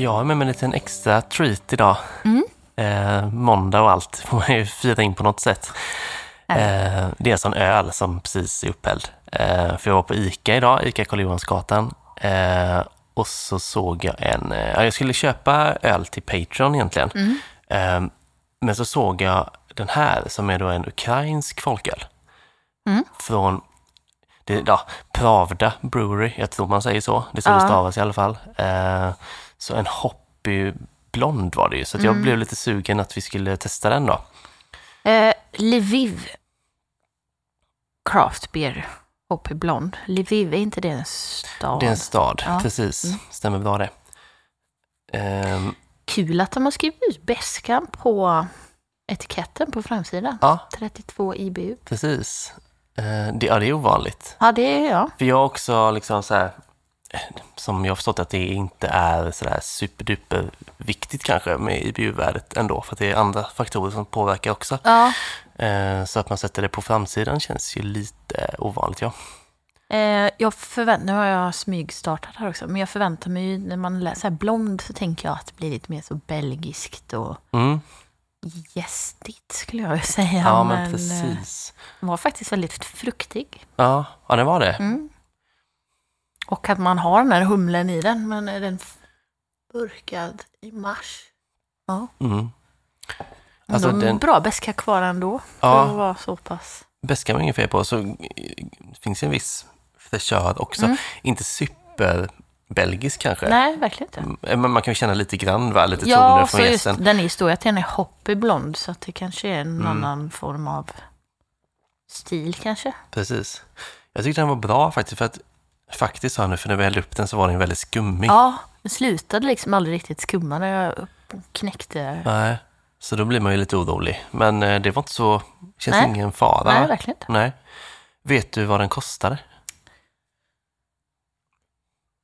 Jag har med mig en liten extra treat idag. Mm. Eh, måndag och allt får man ju fira in på något sätt. Eh, det är en öl som precis är upphälld. Eh, för jag var på ICA idag, ICA Karl Johansgatan. Eh, och så såg jag en... Eh, ja, jag skulle köpa öl till Patreon egentligen. Mm. Eh, men så såg jag den här som är då en ukrainsk folköl. Mm. Från det, ja, Pravda Brewery, jag tror man säger så. Det är så det Ja. stavas i alla fall. Eh, så en hoppy blond var det ju, så jag Mm. blev lite sugen att vi skulle testa den då. Eh, Lviv Craft Beer Hoppy Blond. Lviv, är inte det en stad? Det är en stad, Ja. precis. Mm. Stämmer bra det. Ehm, Kul att de har skrivit ut bäskan på etiketten på framsidan. ja, 32 IBU. precis. Eh, det, ja, det är ovanligt. Ja, det är jag. För jag har också liksom så här, eh, som jag har förstått att det inte är sådär superduper viktigt kanske med IBU-värdet ändå, för att det är andra faktorer som påverkar också. Ja. Eh, Så att man sätter det på framsidan känns ju lite ovanligt, ja. Eh, jag förväntar, nu har jag smygstartat här också, men jag förväntar mig ju när man läser blond så tänker jag att det blir lite mer så belgiskt och Mm. gästigt skulle jag säga. Ja, men, eh, precis. den var faktiskt väldigt fruktig. Ja, ja, det var det. Mm. Och att man har den här humlen i den, men är den burkad i mars? Ja. Mm. Alltså, Alltså, den- Bra beska kvar ändå, för Ja. att vara så pass. Beska var inget fel på, så eh, det finns en viss fräschör också. Mm. Inte super-belgisk kanske. Nej, verkligen inte. Mm, Men man kan ju känna lite grann, va? lite toner Ja, från så just, gästen. den är ju stor att den är hoppig blond, så att det kanske är en Mm. annan form av stil kanske. Precis. Jag tyckte den var bra faktiskt, för att faktiskt sa jag nu, för när vi hällde upp den så var den väldigt skummig. Ja, det slutade liksom aldrig riktigt skumma när jag knäckte. Nej, så då blir man ju lite orolig. Men eh, det var inte så, känns Nej. ingen fara. Nej, verkligen inte. Nej. Vet du vad den kostade?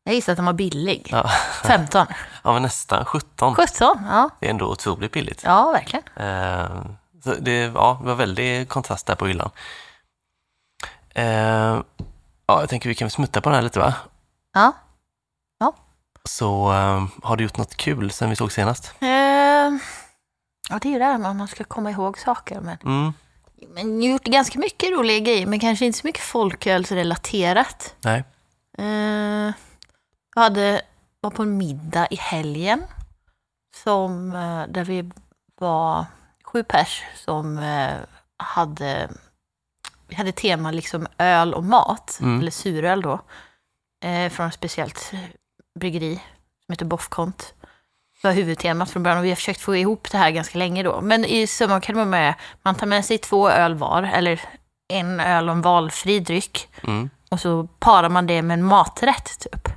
Jag gissar att den var billig. Ja, 15. ja men nästan 17. 17, ja. Det är ändå otroligt billigt. Ja, verkligen. Eh, så det, ja, det var väldigt kontrast där på hyllan. Ja, jag tänker vi kan smutta på den här lite va? Ja. Så eh, har du gjort något kul sen vi såg senast? Eh, ja, det är ju det här med att man ska komma ihåg saker. Men, Mm. men jag har gjort ganska mycket roliga grejer, men kanske inte så mycket folkölsrelaterat. Nej. Eh, jag hade, var på en middag i helgen som, eh, där vi var sju pers som eh, hade, vi hade tema liksom öl och mat, Mm. eller suröl då, eh, från ett speciellt bryggeri som heter Boffkont. Det var huvudtemat från början och vi har försökt få ihop det här ganska länge då. Men i summan kan vara med, man tar med sig två öl var, eller en öl och en valfri dryck. Mm. Och så parar man det med en maträtt typ.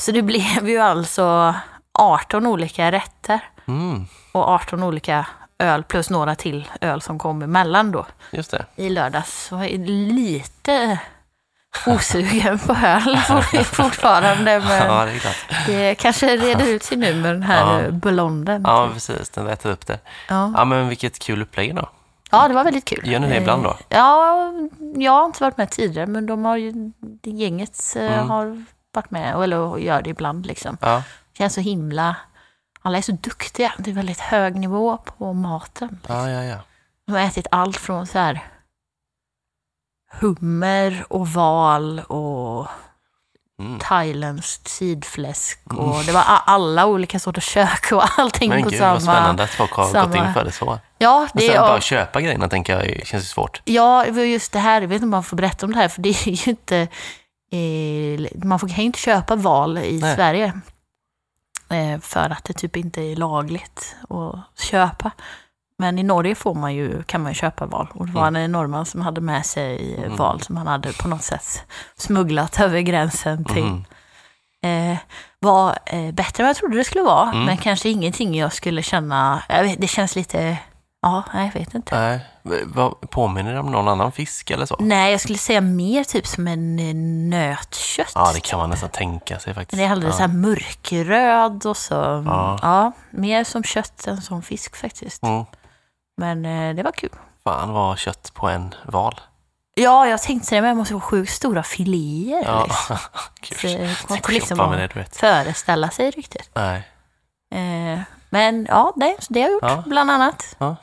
Så det blev ju alltså 18 olika rätter Mm. och 18 olika öl plus några till öl som kom emellan då Just det. i lördags. Så jag är lite osugen på öl fortfarande. Men Ja, det det kanske reder ut sig nu med den här Ja. blonden. Ja, precis. Den rätar upp det. Ja. Ja, men vilket kul upplägg då. ja, det var väldigt kul. Gör ni det ibland då? Eh, Ja, jag har inte varit med tidigare men de har ju, det gänget eh, Mm. har varit med, eller gör det ibland liksom. Ja, känns så himla... Alla är så duktiga. Det är väldigt hög nivå på maten. ja, ja. ja. De har ätit allt från så här hummer och val och Mm. thailändskt sidfläsk och det var alla olika sorters kök och allting Men på gud samma... vad spännande att folk har samma- gått in för det så. Ja, Men det sen är, bara köpa grejerna tänker jag känns ju svårt. ja, just det här, jag vet inte om man får berätta om det här för det är ju inte... Eh, man får, kan ju inte köpa val i Nej. Sverige. Eh, för att det typ inte är lagligt att köpa. Men i Norge får man ju, kan man ju köpa val. Och det var en norrman som hade med sig Mm. val som han hade på något sätt smugglat över gränsen till. Mhm. Eh, var eh, bättre än vad jag trodde det skulle vara. Mm. Men kanske ingenting jag skulle känna, jag vet, det känns lite, ja, jag vet inte. Nej, vad påminner det om någon annan fisk eller så? Nej, jag skulle säga mer typ som en nötkött. Ja, det kan man nästan tänka sig faktiskt. Den är alldeles ja. så här mörkröd och så. Ja. Ja. mer som kött än som fisk faktiskt. Mm. Men eh, det var kul. Fan vad kött på en val. Ja, jag tänkte det, men det måste vara sjukt stora filéer. Ja, liksom. Så inte att liksom det, föreställa sig riktigt. Nej. Eh, men ja, nej, så det har jag gjort Ja. bland annat. Ja.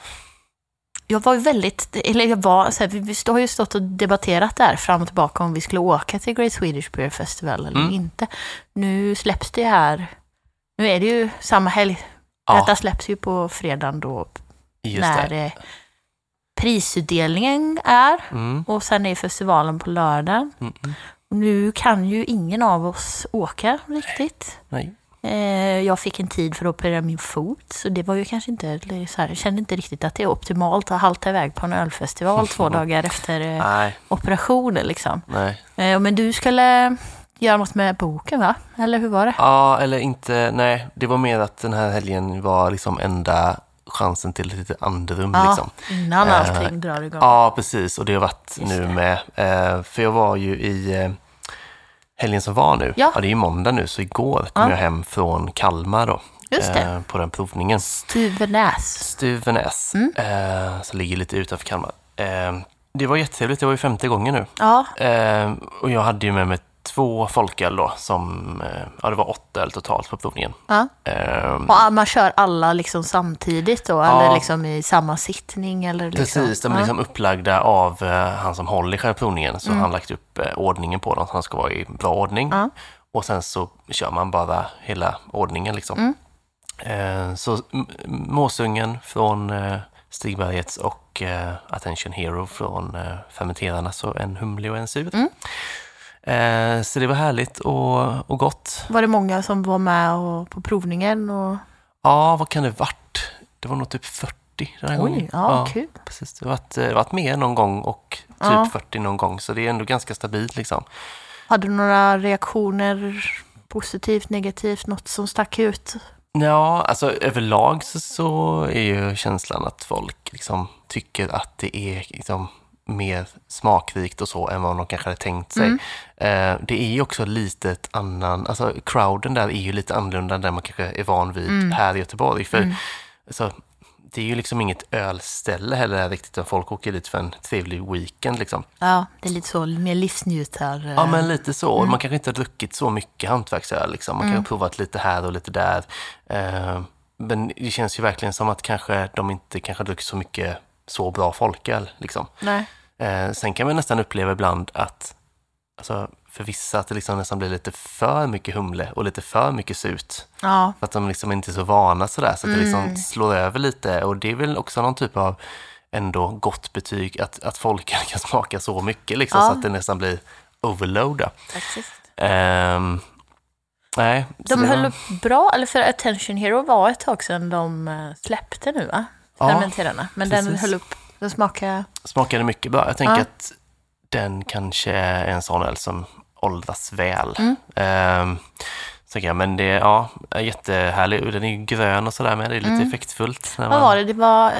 Jag var ju väldigt, eller jag var, så här, vi, vi har ju stått och debatterat där fram och tillbaka om vi skulle åka till Great Swedish Beer Festival eller Mm. inte. Nu släpps det här, nu är det ju samma helg. Ja, Detta släpps ju på fredagen då just när det. eh, prisutdelningen är Mm, och sen är festivalen på lördagen. mm, mm. Nu kan ju ingen av oss åka riktigt. Nej. Eh, Jag fick en tid för att operera min fot, så det var ju kanske inte, så här, jag kände inte riktigt att det är optimalt att halta iväg på en ölfestival två dagar efter eh, Nej, operationen. Liksom. nej. Eh, Men du skulle göra något med boken, va? Eller hur var det? Ja, eller inte. Nej, det var mer att den här helgen var liksom enda chansen till lite andrum. Ja, Liksom. innan Eh, allting drar igång. Ja, precis. Och det har varit Just nu det. med. Eh, för jag var ju i helgen som var nu. Ja. det är ju måndag nu, så igår kom Ja. jag hem från Kalmar då. Eh, på den provningen. Stuvenäs. Stuvenäs, Mm. eh, som ligger lite utanför Kalmar. Eh, det var jättetrevligt, det var ju femte gången nu. Ja, Eh, och jag hade ju med mig två folköl då, som, eh, ja det var åtta öl totalt på provningen. ja. Eh, Och man kör alla liksom samtidigt då? Ja. Eller liksom i samma sittning? Eller liksom. Precis, de är ja. liksom upplagda av eh, han som håller i själva provningen. Så Mm. han lagt upp eh, ordningen på dem, så han ska vara i bra ordning. Ja. Och sen så kör man bara hela ordningen liksom. Mm. Eh, så Måsungen från Stigbergets och Attention Hero från Fermenterarna, så en humlig och en sur. Mm. Eh, så det var härligt och, och gott. Var det många som var med och, på provningen? Och... Ja, vad kan det varit? Det var nog typ 40 den här gången. Oj, ja, kul. Precis, det har varit, det varit mer någon gång och typ Ja. 40 någon gång, så det är ändå ganska stabilt liksom. Hade du några reaktioner? Positivt, negativt, något som stack ut? Ja, alltså överlag så, så är ju känslan att folk liksom tycker att det är liksom mer smakrikt och så än vad de kanske hade tänkt sig. Mm. Eh, det är ju också lite ett annan, alltså crowden där är ju lite annorlunda än den man kanske är van vid Mm. här i Göteborg. För Mm. alltså, det är ju liksom inget ölställe heller riktigt, utan folk åker dit för en trevlig weekend liksom. Ja, det är lite så, mer livsnjutar... Ja, men lite så. Mm. Man kanske inte har druckit så mycket hantverksöl. Liksom. Man kan ha provat lite här och lite där. Eh, men det känns ju verkligen som att kanske de inte kanske har druckit så mycket så bra folköl. Liksom. Nej. Eh, sen kan man nästan uppleva ibland att alltså, för vissa att det liksom nästan blir lite för mycket humle och lite för mycket surt. Ja, För att de liksom inte är så vana sådär, så att det liksom Mm. slår över lite. Och det är väl också någon typ av ändå gott betyg att, att folk kan smaka så mycket liksom, Ja. så att det nästan blir overload. då. faktiskt. Ehm, nej. De höll upp bra, eller för Attention Hero var ett tag sedan de eh, släppte nu va? Ja, Fermenterarna. Men den precis. höll upp, den smakade... smakade mycket bra. Jag tänker Ja. att den kanske är en sån öl som åldras väl. Mm. Ehm, så jag, men det ja, är jättehärlig. Den är grön och sådär med. Det är lite Mm. effektfullt. Vad man, var det? Det var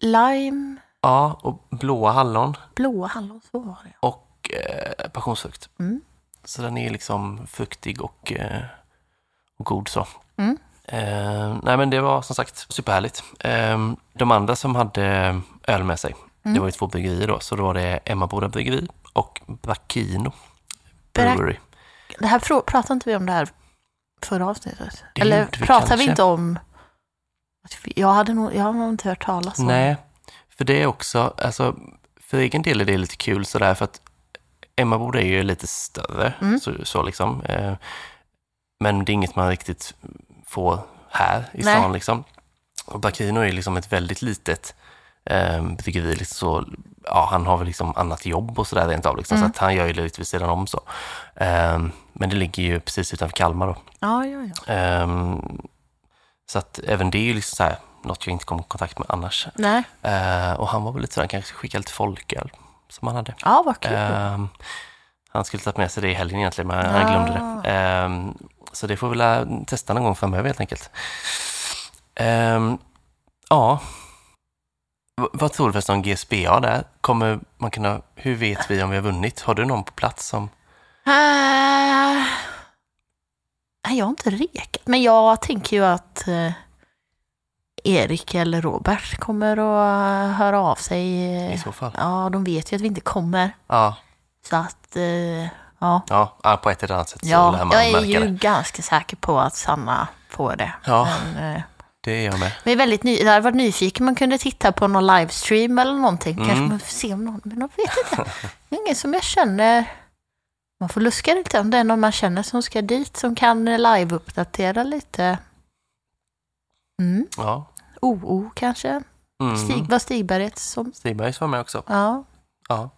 lime, Ja, och blåa hallon blåa hallon, så var det. och eh, passionsfrukt. Mm. Så den är liksom fruktig och, eh, och god så. Mm. Eh, nej men det var som sagt superhärligt. Eh, de andra som hade öl med sig, Mm. det var ju två bryggerier då, så då var det Emmaboda bryggeri och Bacchino Brewery. Det här frå- pratade inte vi om det här förra avsnittet? Det Eller vi pratade vi kanske. inte om... vi- Jag, hade nog, jag har nog inte hört talas om Nej, för det är också, alltså för egen del är det lite kul sådär för att Emmaboda är ju lite större, Mm. så, så liksom. Eh, men det är inget man riktigt får här i Nej. stan liksom. Och Bacchino är liksom ett väldigt litet eh, bryggeri, liksom så, ja, han har väl liksom annat jobb och sådär rent av, liksom, Mm. så att han gör ju lite vid sidan om så. Eh, men det ligger ju precis utanför Kalmar då. Ja, ja, ja. Ehm, så att även det är ju liksom så här, något jag inte kom i kontakt med annars. Nej. Eh, och han var väl lite sådär, kanske skickade lite folköl som han hade. Ja, vad kul. Ehm, han skulle tagit med sig det i helgen egentligen, men han glömde det. Så det får vi väl testa någon gång framöver helt enkelt. Ehm, ja. V- vad tror du förresten om GSBA där? Kommer man kunna, hur vet vi om vi har vunnit? Har du någon på plats som... Nej, jag har inte rekat. Men jag tänker ju att eh, Erik eller Robert kommer att eh, höra av sig. I eh, så fall? Ja, de vet ju att vi inte kommer. Ja, Så att, eh, ja, Ja, på ett eller annat sätt så ja lär man jag är märka ju det. ganska säker på att Sanna får det. Ja. Men, eh, Det är jag med. jag är väldigt ny, jag hade varit nyfiken man kunde titta på någon livestream eller någonting. Kanske Mm. man får se om någon, men jag vet inte. Det är ingen som jag känner. Man får luska lite om det är någon man känner som ska dit som kan live-uppdatera lite. Mm. Ja. OO kanske. Mm. Stig, var Stigberget som... Stigbergs var med också. Ja, Ja.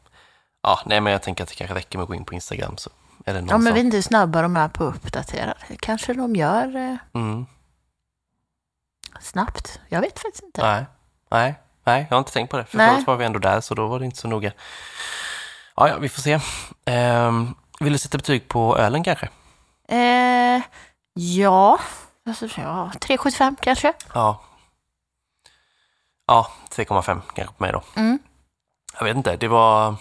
Ja, nej men jag tänker att det kanske räcker med att gå in på Instagram så är det någon ja men som... jag vet inte snabba de är på att uppdatera. Kanske de gör eh, Mm. snabbt. Jag vet faktiskt inte. Nej. nej, nej, jag har inte tänkt på det. För Nej. förut var vi ändå där så då var det inte så noga. Ja, ja, vi får se. Ehm, vill du sätta betyg på ölen kanske? Eh, ja, alltså, ja 3,75 kanske. Ja. Ja, 3,5 kanske på mig då. Mm. Jag vet inte, det var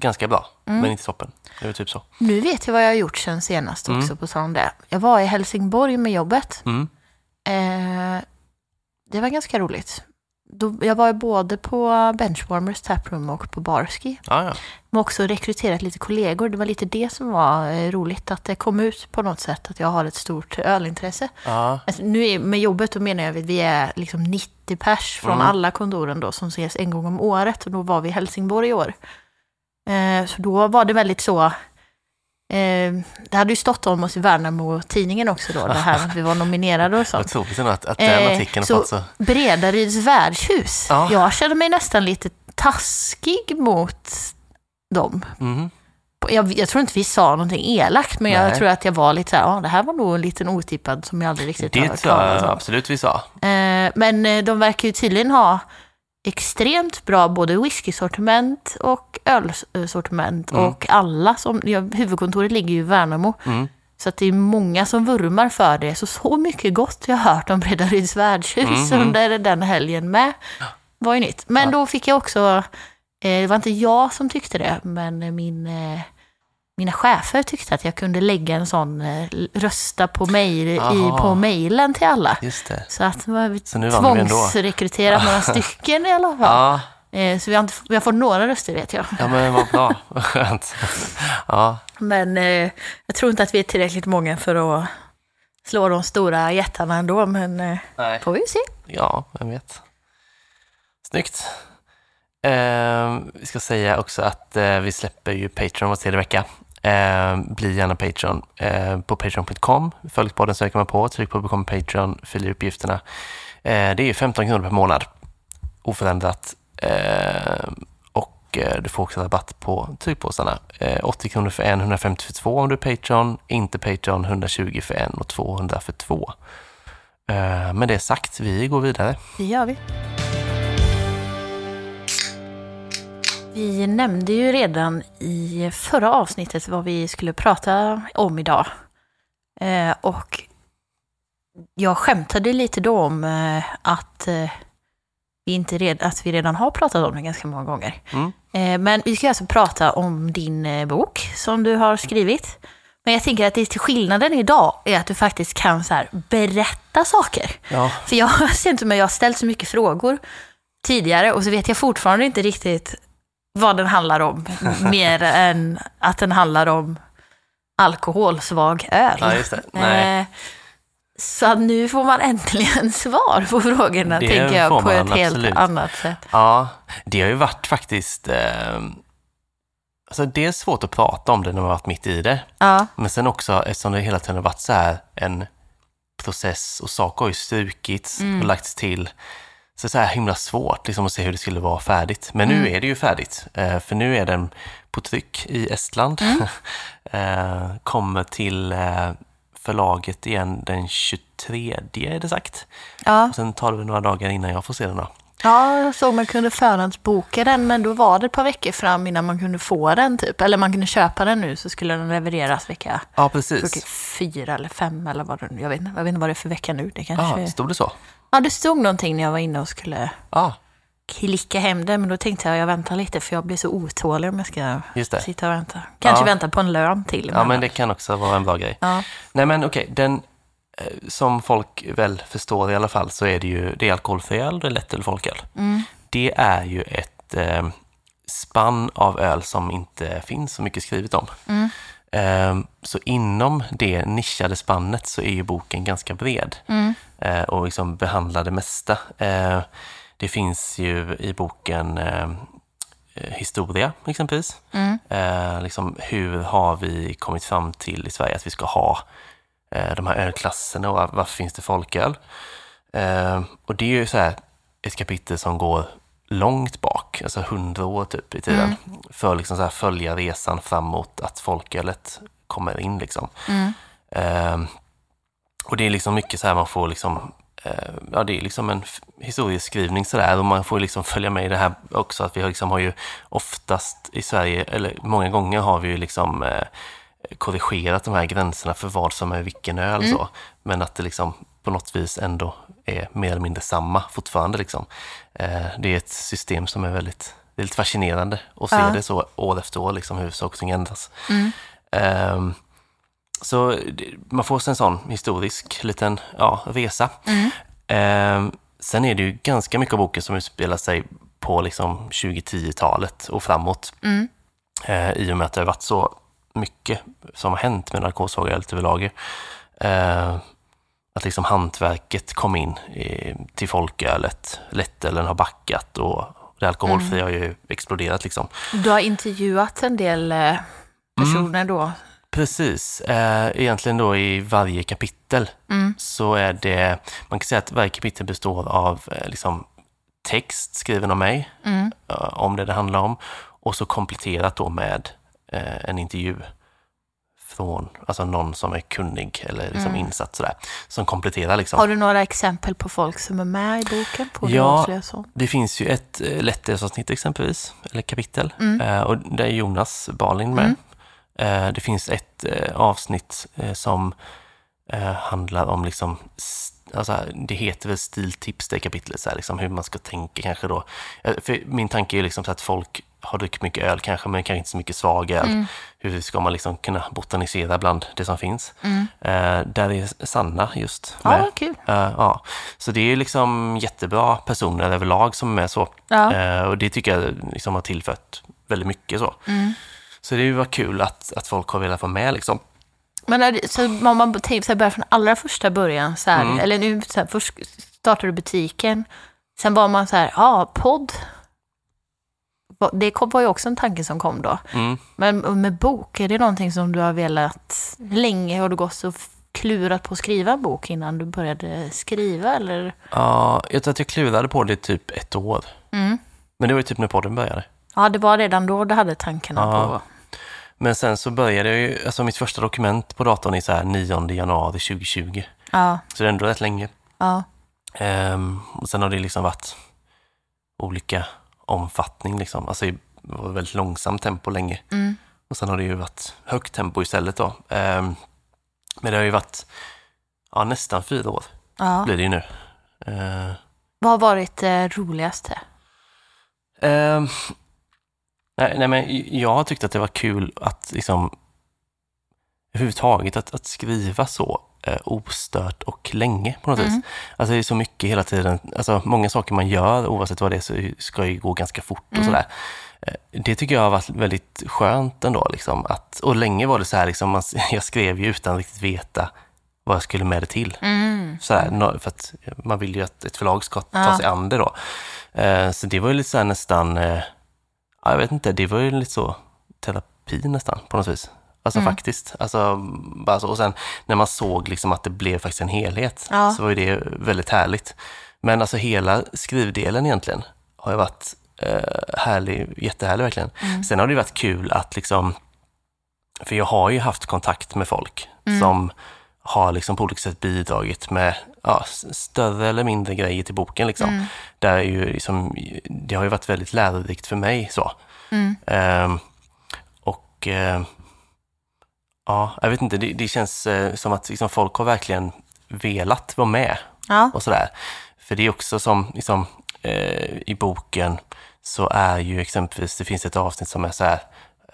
ganska bra, Mm. men inte toppen. Det var typ så. Nu vet jag vad jag har gjort sen senast Mm. också på sån där. Jag var i Helsingborg med jobbet. Mm. Eh, det var ganska roligt. Då, jag var både på Benchwarmers Taproom och på Barski. Ja, ja. Men också rekryterat lite kollegor. Det var lite det som var eh, roligt, att det kom ut på något sätt att jag har ett stort ölintresse. ja. Alltså, nu är, med jobbet då menar jag att vi är liksom 90 pers från Mm. alla kontoren då som ses en gång om året och då var vi i Helsingborg i år. Eh, så då var det väldigt så, eh, det hade ju stått om oss i Värnamo-tidningen också då, det här att vi var nominerade och sånt. Otroligt att, att den Eh, artikeln så- så... Bredaryds värdshus, Ja. jag kände mig nästan lite taskig mot dem. Mhm. Jag, jag tror inte vi sa någonting elakt, men jag Nej. tror att jag var lite så här, ja det här var nog en liten otippad som jag aldrig riktigt Det har hört tror jag talas om. absolut vi sa. Eh, men de verkar ju tydligen ha extremt bra både whiskysortiment och ölsortiment. Mm. Och alla som, ja, huvudkontoret ligger ju i Värnamo. Mm. Så att det är många som vurmar för det. Så så mycket gott jag har hört om Bredaryds värdshus Mhm. under den helgen med. var ju nytt. Men Ja. då fick jag också, eh, det var inte jag som tyckte det, men min, eh, mina chefer tyckte att jag kunde lägga en sån eh, rösta på mejl i, på mejlen till alla. Så att vi Så nu tvångsrekryterat några stycken i alla fall. Ja, Eh, Så vi har, inte, vi har fått några röster vet jag. ja men vad bra. Vad skönt. Ja, Men eh, jag tror inte att vi är tillräckligt många för att slå de stora jättarna ändå. Men eh, nej. får vi se. Ja, vem vet. Snyggt. Eh, vi ska säga också att eh, vi släpper ju Patreon var tredje vecka. Eh, bli gärna Patreon eh, på patreon.com. Följ podden söker man på, tryck på become Patreon, fyll i uppgifterna. Eh, det är ju 15 kronor per månad, oförändrat. Eh, och eh, du får också rabatt på tygpåsarna. Eh, 80 kronor för en, 150 för två om du är Patreon. Inte Patreon, 120 för en och 200 för två. Eh, med det sagt, vi går vidare. Det gör vi. Vi nämnde ju redan i förra avsnittet vad vi skulle prata om idag. Eh, och jag skämtade lite då om eh, att, eh, vi inte red, att vi redan har pratat om det ganska många gånger. Mm. Eh, men vi ska alltså prata om din eh, bok som du har skrivit. Men jag tänker att det är till skillnaden idag är att du faktiskt kan så här, berätta saker. Ja, För jag ser inte men jag har ställt så mycket frågor tidigare och så vet jag fortfarande inte riktigt vad den handlar om. mer än att den handlar om alkoholsvag öl. ja just det. Nej. Eh, Så att nu får man äntligen svar på frågorna, Det tänker jag, får på ett man, helt absolut. annat sätt. Ja, det har ju varit faktiskt... Eh, alltså det är svårt att prata om det när man har varit mitt i det. Ja, Men sen också, eftersom det hela tiden har varit så här en process och saker har ju strukits Mm. och lagts till. Så det är så här himla svårt liksom, att se hur det skulle vara färdigt. Men Mm. nu är det ju färdigt, eh, för nu är den på tryck i Estland. Mm. eh, kommer till eh, förlaget igen den 23 är det sagt. ja. Och sen tar det några dagar innan jag får se den då. ja, jag såg man kunde förhandsboka den, men då var det ett par veckor fram innan man kunde få den typ. Eller man kunde köpa den nu så skulle den levereras vecka Ja, precis. Fyra eller fem eller vad det jag vet, jag vet inte vad det är för vecka nu. Det kanske... Ja, stod det så? Ja, det stod någonting när jag var inne och skulle Ja, klicka hem det, men då tänkte jag jag väntar lite för jag blir så otålig om jag ska just det. sitta och vänta. Kanske Ja. vänta på en lön till. Ja, men det kan också vara en bra grej. ja. Nej, men okej, den eh, som folk väl förstår i alla fall så är det ju det är alkoholfri öl, det är lättöl, folköl. Mm. Det är ju ett eh, spann av öl som inte finns så mycket skrivet om. Eh, så inom det nischade spannet så är ju boken ganska bred eh, och liksom behandlar det mesta. Eh, det finns ju i boken eh, historia exempelvis. Eh, liksom, hur har vi kommit fram till i Sverige att vi ska ha de här ölklasserna och varför finns det folköl? Och det är ju så här ett kapitel som går långt bak, alltså hundra år typ i tiden, för att liksom så här följa resan framåt att folkölet kommer in. Liksom. Eh, och det är liksom mycket så här man får liksom eh, Ja, det är liksom en historieskrivning sådär och man får liksom följa med i det här också att vi har, liksom, har ju oftast i Sverige, eller många gånger har vi ju liksom eh, korrigerat de här gränserna för vad som är vilken öl så. Men att det liksom på något vis ändå är mer eller mindre samma fortfarande liksom. Eh, det är ett system som är väldigt, lite fascinerande att se Ja. det så år efter år liksom hur saker och ting ändras. Ehm, så man får sig en sån historisk liten ja, resa. Ehm, sen är det ju ganska mycket av boken som utspelar sig på liksom 2010-talet och framåt. Eh, I och med att det har varit så mycket som har hänt med narkossvaga överlag. Eh, att liksom hantverket kom in i, till folkölet, lättölen har backat och det alkoholfria har ju exploderat liksom. Du har intervjuat en del eh, personer då. Precis. Eh, egentligen då i varje kapitel så är det, man kan säga att varje kapitel består av eh, liksom text skriven av mig, eh, om det det handlar om, och så kompletterat då med eh, en intervju från alltså någon som är kunnig eller liksom insatt sådär, som kompletterar liksom. Har du några exempel på folk som är med i boken? På Ja. Det finns ju ett eh, lättölsavsnitt exempelvis, eller kapitel, eh, och där är Jonas Balin med. Eh, det finns ett avsnitt som handlar om, liksom, alltså, det heter väl stiltips det kapitlet, så här, liksom, hur man ska tänka kanske då. För min tanke är liksom så att folk har druckit mycket öl kanske, men kanske inte så mycket svag öl. Hur ska man liksom kunna botanisera bland det som finns? Eh, där är Sanna just Ja, med. vad kul. Eh, ja. Så det är liksom jättebra personer överlag som är med så. Ja. Eh, och det tycker jag liksom har tillfört väldigt mycket så. Mm. Så det var kul att, att folk har velat vara med liksom. Men är det, så om man tänker så här, börjar från allra första början, så här, Mm. eller nu så här, först startade du butiken, sen var man så här, ja, podd. Det var ju också en tanke som kom då. Mm. Men med bok, är det någonting som du har velat, länge har du gått och klurat på att skriva en bok innan du började skriva eller? Ja, jag tror att jag klurade på det typ ett år. Mm. Men det var ju typ när podden började. Ja, det var redan då du hade tankarna Ja. på. Men sen så började jag ju, alltså mitt första dokument på datorn är så här 9 januari 2020. Ja, Så det är ändå rätt länge. ja. Ehm, och sen har det liksom varit olika omfattning liksom. Alltså det var väldigt långsamt tempo länge. Mm. Och sen har det ju varit högt tempo istället då. Ehm, men det har ju varit ja, nästan fyra år ja. blir det ju nu. Ehm, Vad har varit det roligaste? ehm, nej, nej, men jag har tyckt att det var kul att liksom överhuvudtaget att, att skriva så eh, ostört och länge på något vis. Alltså det är så mycket hela tiden, alltså många saker man gör oavsett vad det är så ska ju gå ganska fort och sådär. Eh, Det tycker jag har varit väldigt skönt ändå. Liksom, att, och länge var det så här, liksom, man, jag skrev ju utan riktigt veta vad jag skulle med det till. Mm. Sådär, för att man vill ju att ett förlag ska ta Ja. sig an det då. Eh, Så det var ju lite så här nästan, eh, ja, jag vet inte, det var ju lite så terapi nästan på något vis. Alltså Mm. faktiskt. Alltså, bara så. Och sen när man såg liksom att det blev faktiskt en helhet Ja. så var ju det väldigt härligt. Men alltså hela skrivdelen egentligen har ju varit eh, härlig, jättehärlig verkligen. Mm. Sen har det ju varit kul att liksom, för jag har ju haft kontakt med folk Mm. som har liksom på olika sätt bidragit med ja, större eller mindre grejer till boken. Liksom. Mm. Där är ju liksom, det har ju varit väldigt lärorikt för mig. så. Ehm, och eh, ja, jag vet inte, det, det känns eh, som att liksom, folk har verkligen velat vara med Ja. och sådär. För det är också som liksom, eh, i boken så är ju exempelvis, det finns ett avsnitt som är så här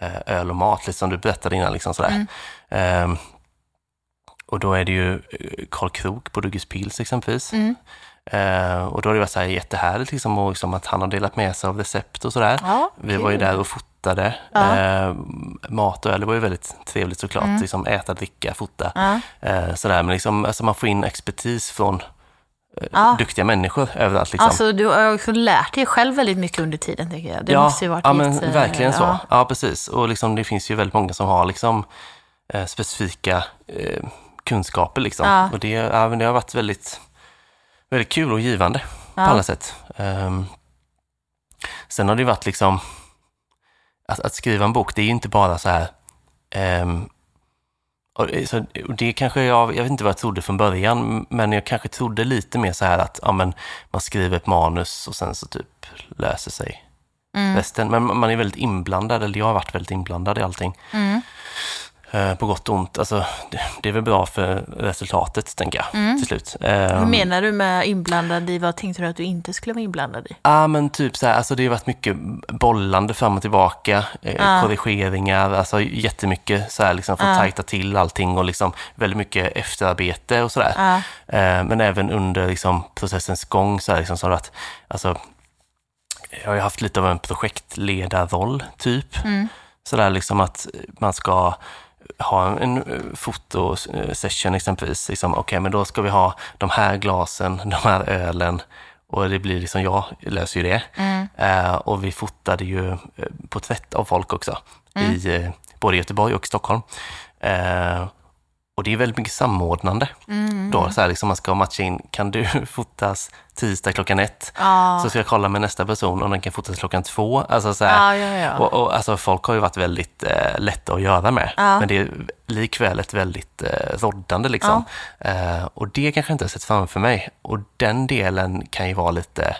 eh, öl och mat, lite som du berättade innan. Liksom sådär. Ehm, och då är det ju eh, Karl Krok på Duggis Pils exempelvis. Mm. Eh, och då har det varit så här jättehärligt liksom, och liksom att han har delat med sig av recept och sådär. Ja, Vi var ju där och fotade. Ja. Eh, mat och öl, det var ju väldigt trevligt såklart. Mm. Liksom äta, dricka, fota. Ja. Eh, sådär, men liksom, alltså man får in expertis från eh, Ja. duktiga människor överallt. Liksom. Alltså, du har också lärt dig själv väldigt mycket under tiden, tycker jag. Det ja, måste ju varit ja, men jätte- verkligen så. ja. Precis. Och liksom, det finns ju väldigt många som har liksom, eh, specifika eh, kunskaper. Liksom. Och det, ja, det har varit väldigt, väldigt kul och givande på alla sätt. Ehm, sen har det varit liksom, att, att skriva en bok, det är ju inte bara så här, ehm, och, det- så, och det kanske jag, jag vet inte vad jag trodde från början, men jag kanske trodde lite mer så här att ja, men, man skriver ett manus och sen så typ löser sig Mm. resten. Men man är väldigt inblandad, eller jag har varit väldigt inblandad i allting. Mm. Eh, på gott och ont. Alltså, det, är väl bra för resultatet, tänker jag, Mm. till slut. Hur Um, menar du med inblandad i? Vad tänkte du att du inte skulle vara inblandad i? Ja, men typ så här, alltså det har varit mycket bollande fram och tillbaka, Ja. korrigeringar, alltså jättemycket så här liksom att Ja. tajta till allting och liksom väldigt mycket efterarbete och sådär. Ja. Eh, men även under liksom processens gång så, här, liksom, så har det varit, alltså, jag har ju haft lite av en projektledarroll, typ. Mm. Sådär liksom att man ska ha en, en fotosession exempelvis. Liksom, Okej, men då ska vi ha de här glasen, de här ölen och det blir liksom, jag löser ju det. Mm. Eh, och vi fotade ju eh, porträtt av folk också, Mm. i eh, både Göteborg och Stockholm. Eh, och det är väldigt mycket samordnande. Mm. Då, så här, liksom man ska matcha in, kan du fotas tisdag klockan ett? Ja. Så ska jag kolla med nästa person om den kan fotas klockan två. Alltså, så här, ja, ja, ja. och, och, alltså, folk har ju varit väldigt eh, lätta att göra med, Ja. men det är likväl ett väldigt eh, roddande. Liksom. Eh, och det kanske inte har sett framför mig. Och den delen kan ju vara lite...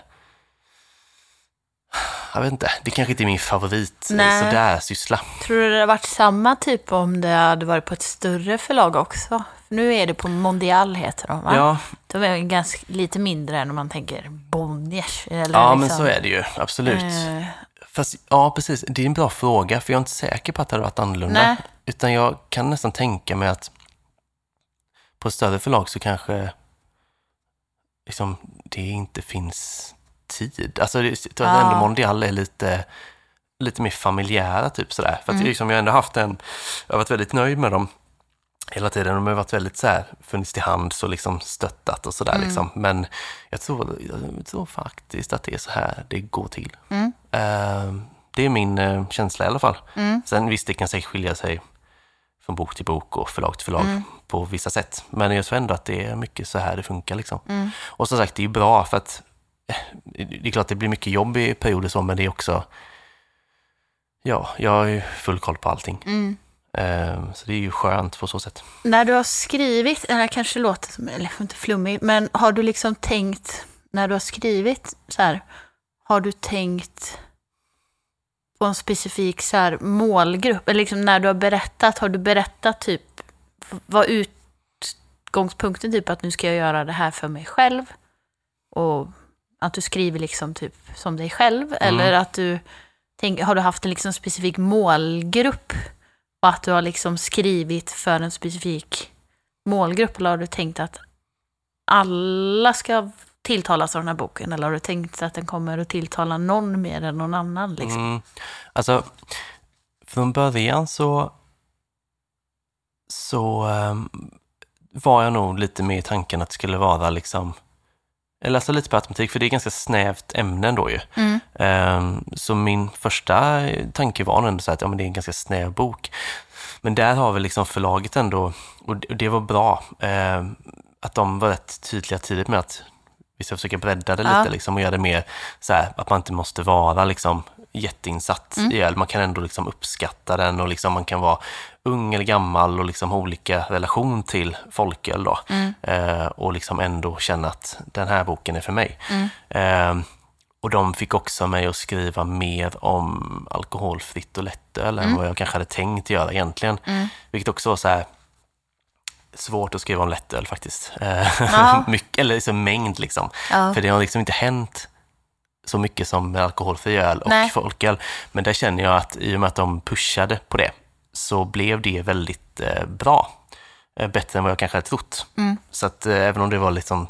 Jag vet inte, det kanske inte är min favorit Nej. sådär syssla. Tror du det hade varit samma typ om det hade varit på ett större förlag också? Nu är det på Mondial heter de va? Ja, De är ganska, lite mindre än om man tänker Bonniers. Eller ja men liksom, så är det ju, absolut. eh, Fast, ja, precis. Det är en bra fråga, för jag är inte säker på att det hade varit annorlunda. Nej. Utan jag kan nästan tänka mig att på ett större förlag så kanske liksom, det inte finns tid. Alltså, det, jag tror att Ja. ändå Mondial är lite, lite mer familjära, typ sådär. För att Mm. liksom, jag har ändå haft en, jag har varit väldigt nöjd med dem hela tiden. De har varit väldigt så här, funnits till hands och liksom stöttat och sådär. Mm. Liksom. Men jag tror, jag tror faktiskt att det är så här det går till. Mm. Eh, det är min eh, känsla i alla fall. Mm. Sen visst, det kan säkert skilja sig från bok till bok och förlag till förlag Mm. på vissa sätt. Men jag tror ändå att det är mycket så här det funkar. Liksom. Mm. Och som sagt, det är ju bra för att det är klart det blir mycket jobb i perioder så, men det är också Ja, jag har ju full koll på allting. Mm. Eh, Så det är ju skönt på så sätt. När du har skrivit, det här kanske låter som, eller inte flummigt, men har du liksom tänkt, när du har skrivit så här, har du tänkt på en specifik så här, målgrupp? Eller liksom när du har berättat, har du berättat typ, vad utgångspunkten typ att nu ska jag göra det här för mig själv? Och att du skriver liksom typ som dig själv? Eller att du, tänk, har du haft en liksom specifik målgrupp? Och att du har liksom skrivit för en specifik målgrupp? Eller har du tänkt att alla ska tilltalas av den här boken? Eller har du tänkt att den kommer att tilltala någon mer än någon annan? Liksom? Mm. Alltså, från början så, så ehm, var jag nog lite med i tanken att det skulle vara liksom, jag läste lite på automatik, för det är ganska snävt ämne då ju. Mm. Ehm, Så min första tanke var ändå så att ja, men det är en ganska snäv bok. Men där har vi liksom förlaget ändå, och det- var bra, ehm, att de var rätt tydliga tidigt med att vi ska försöka bredda det Ja. lite liksom, och göra det mer så här, att man inte måste vara liksom, jätteinsatt Mm. i öl. Man kan ändå liksom uppskatta den och liksom, man kan vara ung eller gammal och liksom ha olika relation till folköl. Då. Mm. Eh, och liksom ändå känna att den här boken är för mig. Mm. Eh, och de fick också mig att skriva mer om alkoholfritt och lättöl än vad jag kanske hade tänkt göra egentligen. Mm. Vilket också var så här svårt att skriva om lättöl faktiskt. Ja. mycket, eller liksom mängd liksom. Ja. För det har liksom inte hänt så mycket som med alkoholfri öl och Nej. folköl. Men där känner jag att i och med att de pushade på det så blev det väldigt eh, bra. Eh, bättre än vad jag kanske hade trott. Mm. Så att eh, även om det var liksom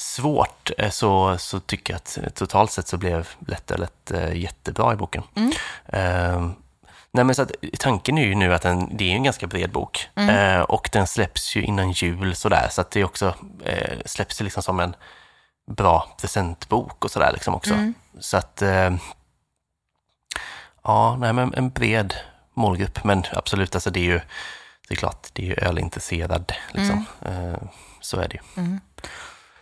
svårt eh, så, så tycker jag att totalt sett så blev lättölet eh, jättebra i boken. Mm. Eh, nej men så att, tanken är ju nu att den, det är en ganska bred bok Mm. eh, och den släpps ju innan jul sådär så att det också eh, släpps liksom som en bra presentbok och sådär liksom också. Mm. Så att eh, ja, nej men en bred målgrupp men absolut alltså det är ju det är klart, det är ju ölintresserad liksom. Mm. Eh, så är det ju.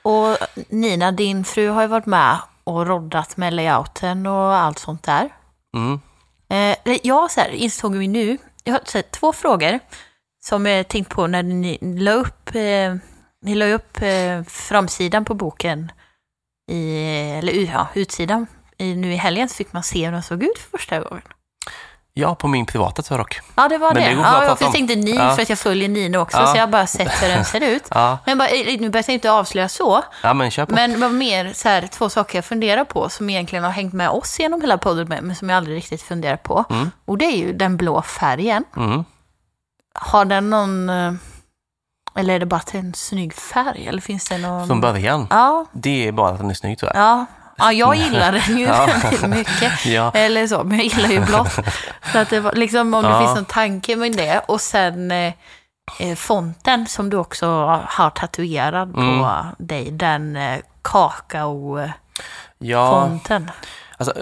Och Nina, din fru har ju varit med och roddat med layouten och allt sånt där. Mm. Eh, jag så här, insåg ju nu, jag har här, två frågor som jag tänkt på när ni la upp, ni la upp eh, framsidan på boken, i, eller ja, utsidan, i, nu i helgen så fick man se hur den såg ut för första gången. Ja, på min privata dock. Ja, det var Men det. det ja, jag tänkte ni, Ja. för att jag följer Nina också, Ja. så jag har bara sett hur den ser ut. Ja, Men bara, eh, nu behöver jag inte avslöja så, ja men kör på. men var mer så här, två saker jag funderar på som egentligen har hängt med oss genom hela podden, men som jag aldrig riktigt funderar på. Mm. Och det är ju den blå färgen. Mm. Har den någon... Eller är det bara att det är en snygg färg? Eller finns det någon... Från början. Ja, Det är bara att den är snygg jag. ja. Ja, jag gillar den ju Ja. mycket. Ja. Eller så, men jag gillar ju blått. Så att det var liksom om det Ja. finns någon tanke med det. Och sen eh, eh, fonten som du också har tatuerad på Mm. dig. Den eh, kakao-fonten. Alltså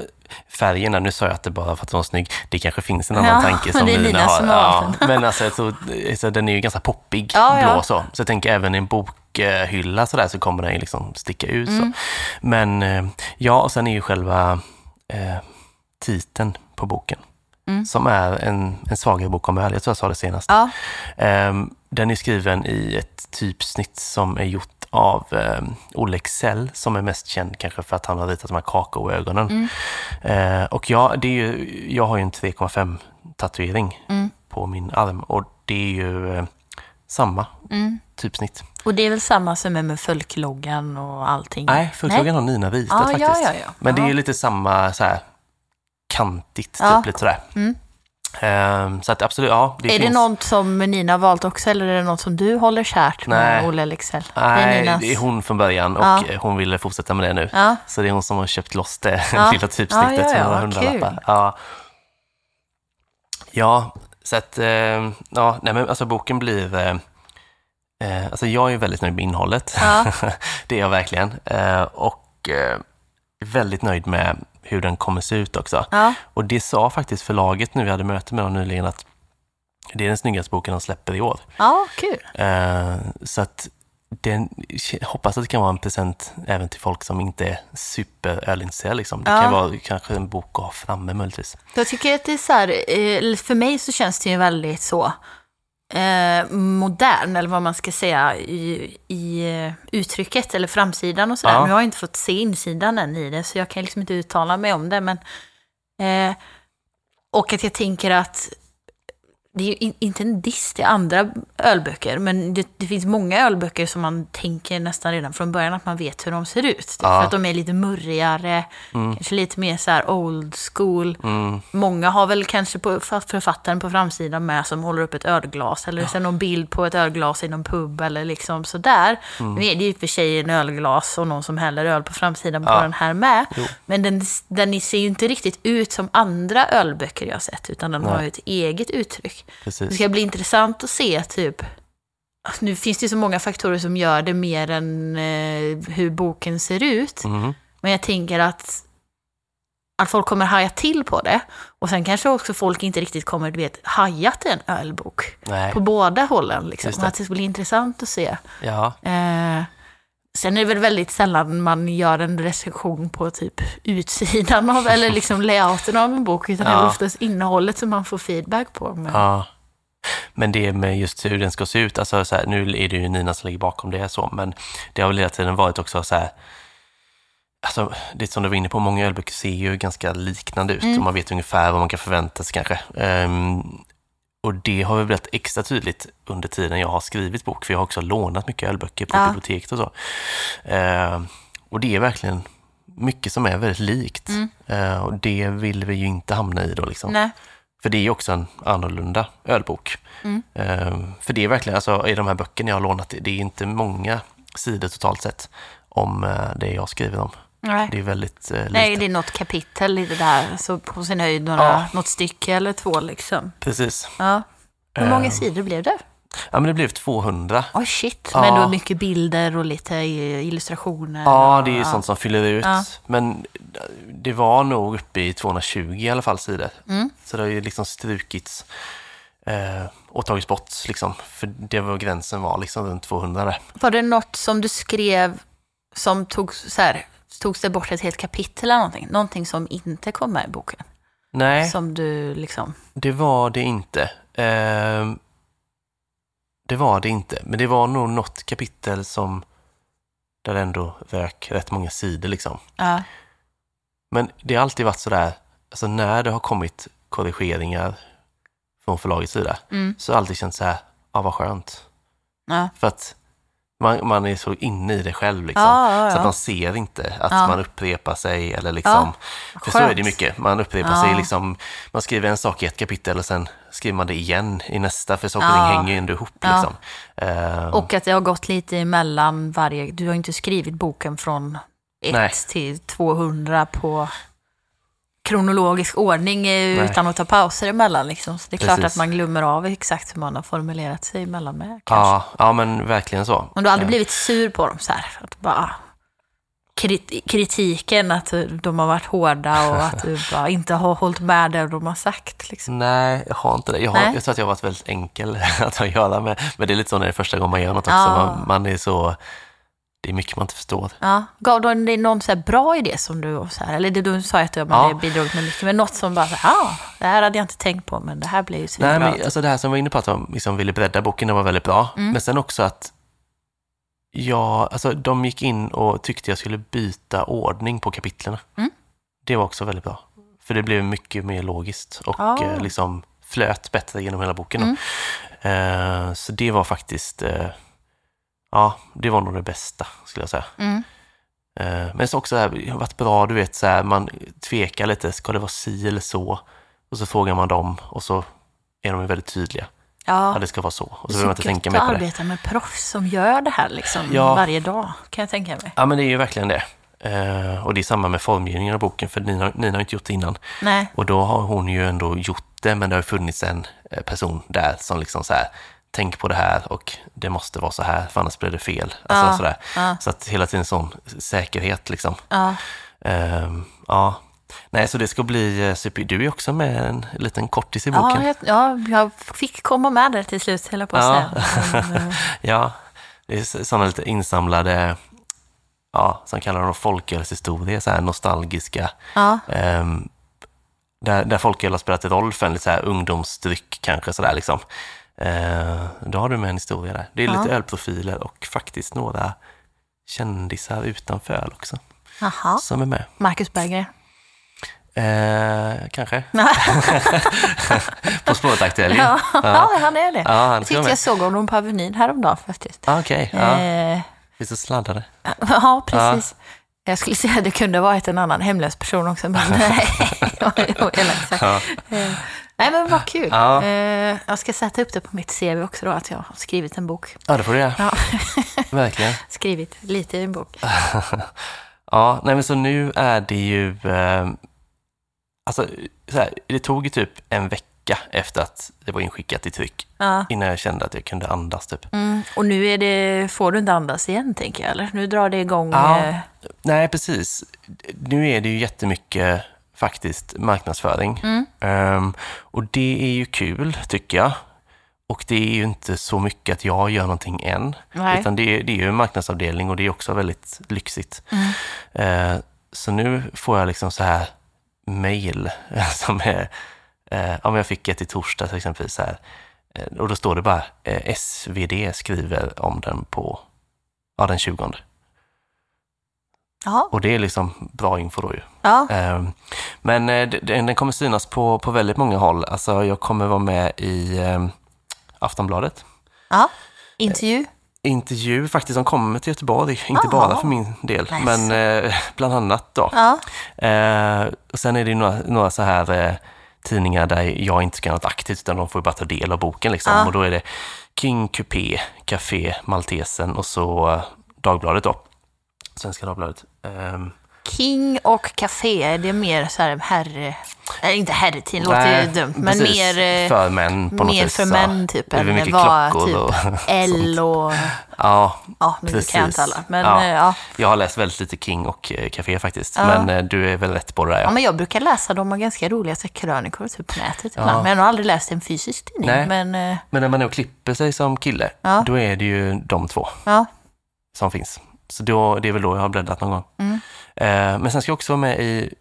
färgerna, nu sa jag att det bara för att den var snygg. Det kanske finns en annan Ja, tanke som Nina Nina har. som Ja, men alltså, jag tror, alltså, den är ju ganska poppig, Ja, ja. blå så. Så jag tänker även i en bokhylla sådär så kommer den ju liksom sticka ut Mm. så. Men eh, ja, och sen är ju själva eh, titeln på boken. Mm. Som är en, en svagare bok om öl. Jag tror jag sa det senast. Ja, Ehm, den är skriven i ett typsnitt som är gjort av um, Olle Excel som är mest känd kanske för att han har ritat de här kakaoögonen. Mm. Eh, och jag, det är ju, jag har ju en 3,5 tatuering Mm. på min arm och det är ju eh, samma mm. typsnitt. och det är väl samma som är med folkloggan och allting? Nej, fullklockan har Nina ritat Ja, faktiskt. ja, ja, ja. Men det är ju lite samma så här kantigt, typ lite sådär. Mm. Ehm, så att absolut, ja. Det är finns... det något som Nina har valt också eller är det något som du håller kärt med Nej. Olle Lexell? Nej, Ninas- det är hon från början och Ja. hon ville fortsätta med det nu. Ja, Så det är hon som har köpt loss det Ja. lilla typsnittet Ja, ja, några hundralappar. Ja. ja, så att, eh, ja, nej men alltså boken blir, eh, eh, alltså jag är väldigt nöjd med innehållet. Det är jag verkligen. Eh, och eh, väldigt nöjd med hur den kommer se ut också. ja, Och det sa faktiskt förlaget nu, vi hade möte med dem nyligen, att det är den snyggaste boken de släpper i år. ja, kul. Eh, så att den, hoppas att det kan vara en present även till folk som inte är superölintresserade. Liksom. Det Ja. kan vara kanske en bok att ha framme möjligtvis. Jag tycker att det är så här, eh, för mig så känns det ju väldigt så eh, modern, eller vad man ska säga, i, i eh, uttrycket eller framsidan och sådär. Ja. Jag har inte fått se insidan än i det, så jag kan liksom inte uttala mig om det. Men, eh, och att jag tänker att det är ju in, inte en diss till andra ölböcker, men det, det finns många ölböcker som man tänker nästan redan från början att man vet hur de ser ut. Ja. För att de är lite murrigare, kanske lite mer så här old school. Mm. Många har väl kanske på författaren på framsidan med som håller upp ett ölglas eller sen någon bild på ett ölglas i någon pub eller liksom sådär. Mm. Nu är det ju för sig en ölglas och någon som häller öl på framsidan på Ja. den här med. Jo. Men den, den ser ju inte riktigt ut som andra ölböcker jag har sett utan den har Nej. ju ett eget uttryck. Det Precis. ska bli intressant att se typ nu finns det ju så många faktorer som gör det mer än eh, hur boken ser ut. Mm. Men jag tänker att, att folk kommer haja till på det. Och sen kanske också folk inte riktigt kommer du vet, haja till en ölbok. Nej, På båda hållen. Liksom. Det. Att det ska bli intressant att se. ja. Eh, sen är det väl väldigt sällan man gör en recension på typ utsidan av, eller liksom layouten av en bok. Utan det är Ja. oftast innehållet som man får feedback på. Men, ja. Men det med just hur den ska se ut, alltså så här, nu är det ju Nina som ligger bakom det så, men det har väl hela tiden varit också så här, Alltså, det som du var inne på, många ölböcker ser ju ganska liknande ut Mm. och man vet ungefär vad man kan förvänta sig kanske. Ehm, och det har väl blivit extra tydligt under tiden jag har skrivit bok, för jag har också lånat mycket ölböcker på Ja. biblioteket och så. Ehm, och det är verkligen mycket som är väldigt likt. Mm. Ehm, och det vill vi ju inte hamna i då liksom. Nej. För det är ju också en annorlunda ölbok. Mm. Ehm, för det är verkligen, alltså i de här böckerna jag har lånat, det är inte många sidor totalt sett. om eh, det jag skriver om. Nej. Det är väldigt eh, lite. Nej, det är något kapitel i det där, så på sin höjd några, Ja. något stycke eller två liksom. Precis. Ja. Hur många Eh, sidor blev det? Ja, men det blev 200. Oj, shit. Ja. Men då mycket bilder och lite illustrationer. Ja, det är ju sånt som fyller ut. Ja. Men det var nog uppe i 220 i alla fall sidor. Mm. Så det har ju liksom strukits eh, och tagits bort liksom. För det var gränsen var liksom runt 200 där. Var det något som du skrev som tog så här, togs det bort ett helt kapitel eller någonting? Någonting som inte kom med i boken? Nej, Som du liksom... det var det inte. Ehm, det var det inte. Men det var nog något kapitel som där det ändå rök rätt många sidor liksom. Ja. Men det har alltid varit sådär, alltså när det har kommit korrigeringar från förlagets sida, Mm. så har jag alltid känt så här, ja vad skönt. Ja. För att man, man är så inne i det själv liksom. Ja, ja, Så att ja. man ser inte att Ja. man upprepar sig eller liksom. för så är det mycket. Man upprepar Ja. sig liksom. Man skriver en sak i ett kapitel och sen skriver man det igen i nästa. För saker och ting Ja. hänger ju ändå ihop Ja. liksom. Eh, Och att det har gått lite emellan varje... Du har inte skrivit boken från 1 Nej. till 200 på kronologisk ordning eh, Nej. utan att ta pauser emellan. Liksom. Så det är klart Precis. att man glömmer av exakt hur man har formulerat sig emellan med. Kanske. ja, ja, men verkligen så. Men du har aldrig blivit sur på dem så här? Att bara, krit- kritiken, att de har varit hårda och att du bara inte har hållit med det de har sagt. Liksom. Nej, jag har inte det. Jag, har, Nej. jag tror att jag har varit väldigt enkel att göra med. Men det är lite så när det är första gången man gör något också. Ja. Man, man är så... Det är mycket man inte förstår. Ja. Gav de dig någon så bra idé som du, så här, eller det du sa att du Ja. ja. bidragit med mycket, men något som bara, ja, ah, det här hade jag inte tänkt på, men det här blir ju Nej, svinbra. men alltså det här som vi var inne på, att de liksom ville bredda boken, det var väldigt bra. Mm. Men sen också att jag, alltså de gick in och tyckte jag skulle byta ordning på kapitlen. Mm. Det var också väldigt bra. För det blev mycket mer logiskt och Ah. eh, liksom flöt bättre genom hela boken. Mm. Eh, så det var faktiskt, eh, ja, det var nog det bästa skulle jag säga. Mm. Eh, Men så också det har varit bra, du vet, så här, man tvekar lite, ska det vara si eller så? Och så frågar man dem och så är de väldigt tydliga. Ja, Ja, det ska vara så. Och det så är behöver man inte så tänka mer att på det. arbeta med proffs som gör det här liksom Ja. varje dag, kan jag tänka mig. Ja, men det är ju verkligen det. Eh, och det är samma med formgivningen av boken, för Nina, Nina har inte gjort det innan. Nej, Och då har hon ju ändå gjort det, men det har funnits en eh, person där som liksom så här, tänk på det här och det måste vara så här, för annars blir det fel. Alltså Ja, sådär. ja. Så att hela tiden sån säkerhet liksom. ja. Ehm, ja. Nej, så det ska bli eh, super. Du är också med en liten kortis i Ja, boken. jag, ja, jag fick komma med där till slut, höll jag på att Ja. säga. Men, eh, Ja, det är sådana lite insamlade, ja, som kallar de folkölshistorier, så här nostalgiska. Ja, ehm, där, där folköl har spelat roll för en lite så här ungdomsdryck kanske sådär liksom. Eh, då har du med en historia där. Det är Ja. lite ölprofiler och faktiskt några kändisar utanför öl också jaha. som är med. Marcus Berggren. Eh, kanske. På spåret aktuell ju. Ja, ja, han är det. Ja, han jag tyckte jag såg honom på Avenyn häromdagen faktiskt. Ah, Okej, ja. Eh, Vi så sladdade. ja, precis. Jag skulle säga att det kunde varit en annan hemlös person också, men nej. Ja. Nej, men vad kul. Ja. Eh, Jag ska sätta upp det på mitt CV också då, att jag har skrivit en bok. ja, det får du göra. Ja, Verkligen. skrivit lite i en bok. Ja, nej men så nu är det ju... Eh, alltså, så här, det tog ju typ en vecka efter att det var inskickat i tryck Ja. innan jag kände att jag kunde andas typ. Mm. Och nu är det, får du inte andas igen, tänker jag, eller? Nu drar det igång. Ja. eh, Nej, precis. Nu är det ju jättemycket faktiskt marknadsföring. Mm. Ehm, och det är ju kul, tycker jag. Och det är ju inte så mycket att jag gör någonting än. Nej. Utan det är, det är ju en marknadsavdelning och det är också väldigt lyxigt. Mm. Eh, så nu får jag liksom så här mail som är, eh, om jag fick ett i torsdag till exempel så här. Eh, och då står det bara eh, SvD skriver om den på ja, den 20. Ja. Och det är liksom bra info då ju. ja. Ehm, Men eh, den kommer synas på, på väldigt många håll. Alltså jag kommer vara med i ehm, Aftonbladet. ja. Intervju. Intervju faktiskt som kommer till Göteborg, inte Jaha. bara för min del, Nice. men eh, bland annat då. Ja. Eh, och sen är det några, några så här eh, tidningar där jag inte ska göra något aktivt utan de får bara ta del av boken liksom. Ja. Och då är det King Coupé, Café Maltesen och så eh, Dagbladet då. Svenska Dagbladet. Ehm, King och Café, det är mer så här herre... Eller inte herretid, låter nej, ju dumt. Men precis. mer, eh, För män på något mer för ja. män typ. Det är mycket vad klockor typ och L och... Ja, Ja, nu kan jag inte Precis. alla. Men Ja. ja. Ja. jag har läst väldigt lite King och eh, Café faktiskt. Ja. Men eh, du är väl rätt på det där ja, ja. men jag brukar läsa dem och ganska roliga så krönikor typ på nätet Ja. ibland. Men jag har aldrig läst en fysisk tidning. Nej. Men eh, Men när man är och klipper sig som kille, Ja. då är det ju de två ja, som finns. Så då, det är väl då jag har bläddrat någon gång. Mm. Eh, men sen ska jag också vara med i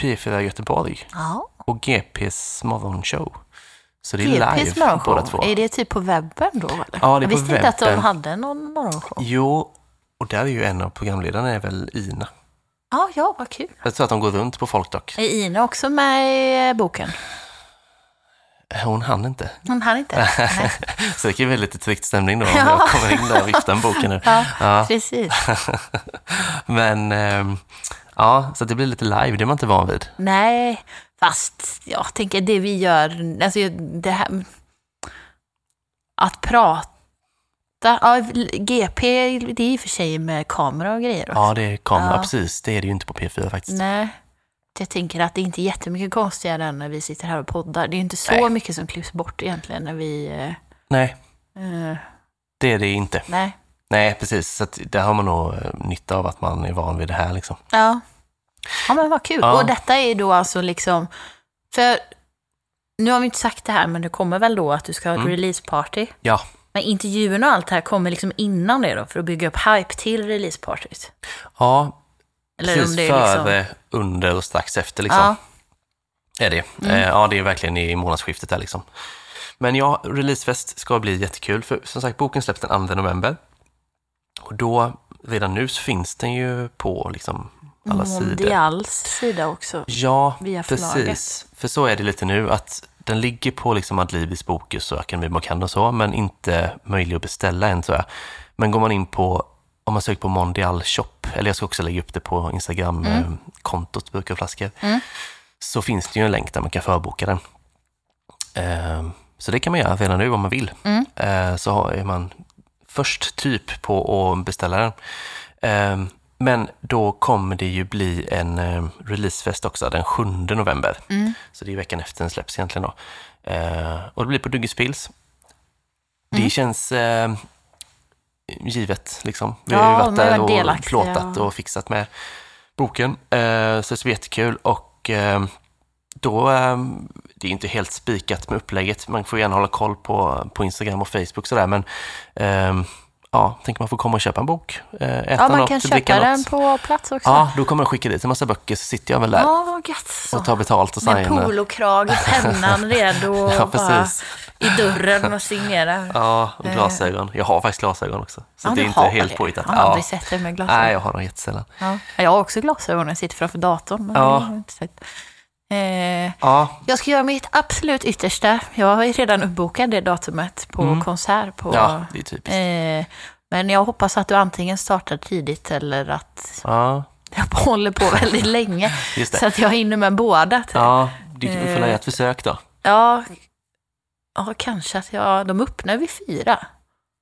P4 Göteborg ja. och GPs morgonshow. Så det är GPs live båda morgonshow, två. är det typ på webben då? Eller? Ja, det är jag på visste inte att de hade någon morgonshow. Jo, och där är ju en av programledarna är väl Ina. Ja, ja, vad kul. Jag tror att de går runt på folk dock. Är Ina också med i eh, boken? Hon hann inte. Hon hann inte. Så det kan ju bli lite tryckt stämning då om Ja. jag kommer in där och viftar med boken nu. Ja, Ja. precis. Men ehm, ja, så det blir lite live, det är man inte van vid. Nej, fast jag tänker det vi gör, alltså det här... Att prata, ja, GP, det är i och för sig med kamera och grejer. också. Ja, det är kamera, Ja. precis. Det är det ju inte på P4 faktiskt. Nej, jag tänker att det är inte jättemycket konstigare än när vi sitter här och poddar. Det är inte så Nej. mycket som klipps bort egentligen när vi... Nej, eh, eh, det är det inte. nej, Nej, precis. Så där har man nog eh, nytta av att man är van vid det här liksom. ja. Ja, men vad kul. Ja. Och detta är då alltså liksom... För nu har vi inte sagt det här, men det kommer väl då att du ska ha ett Mm. releaseparty. Ja, Men intervjuerna och allt det här kommer liksom innan det då, för att bygga upp hype till releasepartyt. ja Eller precis det liksom... före, under och strax efter liksom. Ja, Är det. Mm. Eh, ja, det är verkligen i månadsskiftet där liksom. Men ja, releasefest ska bli jättekul. För som sagt, boken släpps den 2 november. Och då, redan nu så finns den ju på liksom alla sidor. Mondials sida också. Ja, Via förlaget. precis. För så är det lite nu att den ligger på liksom Adlibris Bokus och Akademibokhandeln och så, men inte möjlig att beställa än tror jag. Men går man in på, om man söker på Mondial Shop, eller jag ska också lägga upp det på Instagram-kontot Burkar och flaskor, Mm. så finns det ju en länk där man kan förboka den. Eh, Så det kan man göra redan nu om man vill. Mm. Eh, Så är man först typ på att beställa den. Eh, Men då kommer det ju bli en releasefest också den 7 november. Mm. Så det är veckan efter den släpps egentligen då. Och det blir på Dugges Pils. Mm. Det känns givet liksom. Vi Ja, har ju varit där och delaktiga. plåtat och fixat med boken. Eh, Så det ska bli jättekul och eh, då, eh, det är inte helt spikat med upplägget. Man får gärna hålla koll på, på Instagram och Facebook sådär, men eh, ja, tänker man får komma och köpa en bok, eh, äta Ja, man något, kan köpa något. den på plats också. Ja, då kommer de skicka dit en massa böcker, så sitter jag väl där Ja, gött. Så. och tar betalt och Med signar. polokrag, pennan redo och Ja, precis. I dörren och signerar. Ja, och glasögon. Jag har faktiskt glasögon också, så Ja, det är inte helt det. påhittat. Jag har Ja. aldrig sett dig med glasögon. Nej, jag har dem jättesällan. Ja. Jag har också glasögon när jag sitter framför datorn. Men Ja. jag inte sett. Eh, Ja, jag ska göra mitt absolut yttersta. Jag är redan uppbokad det datumet på Mm. konsert. På, ja det är typiskt. eh, men jag hoppas att du antingen startar tidigt eller att Ja, jag håller på väldigt länge. just Så att jag hinner med båda. Ja, du får Eh. göra ett försök då. Ja, ja, kanske att jag... De öppnar vid fyra.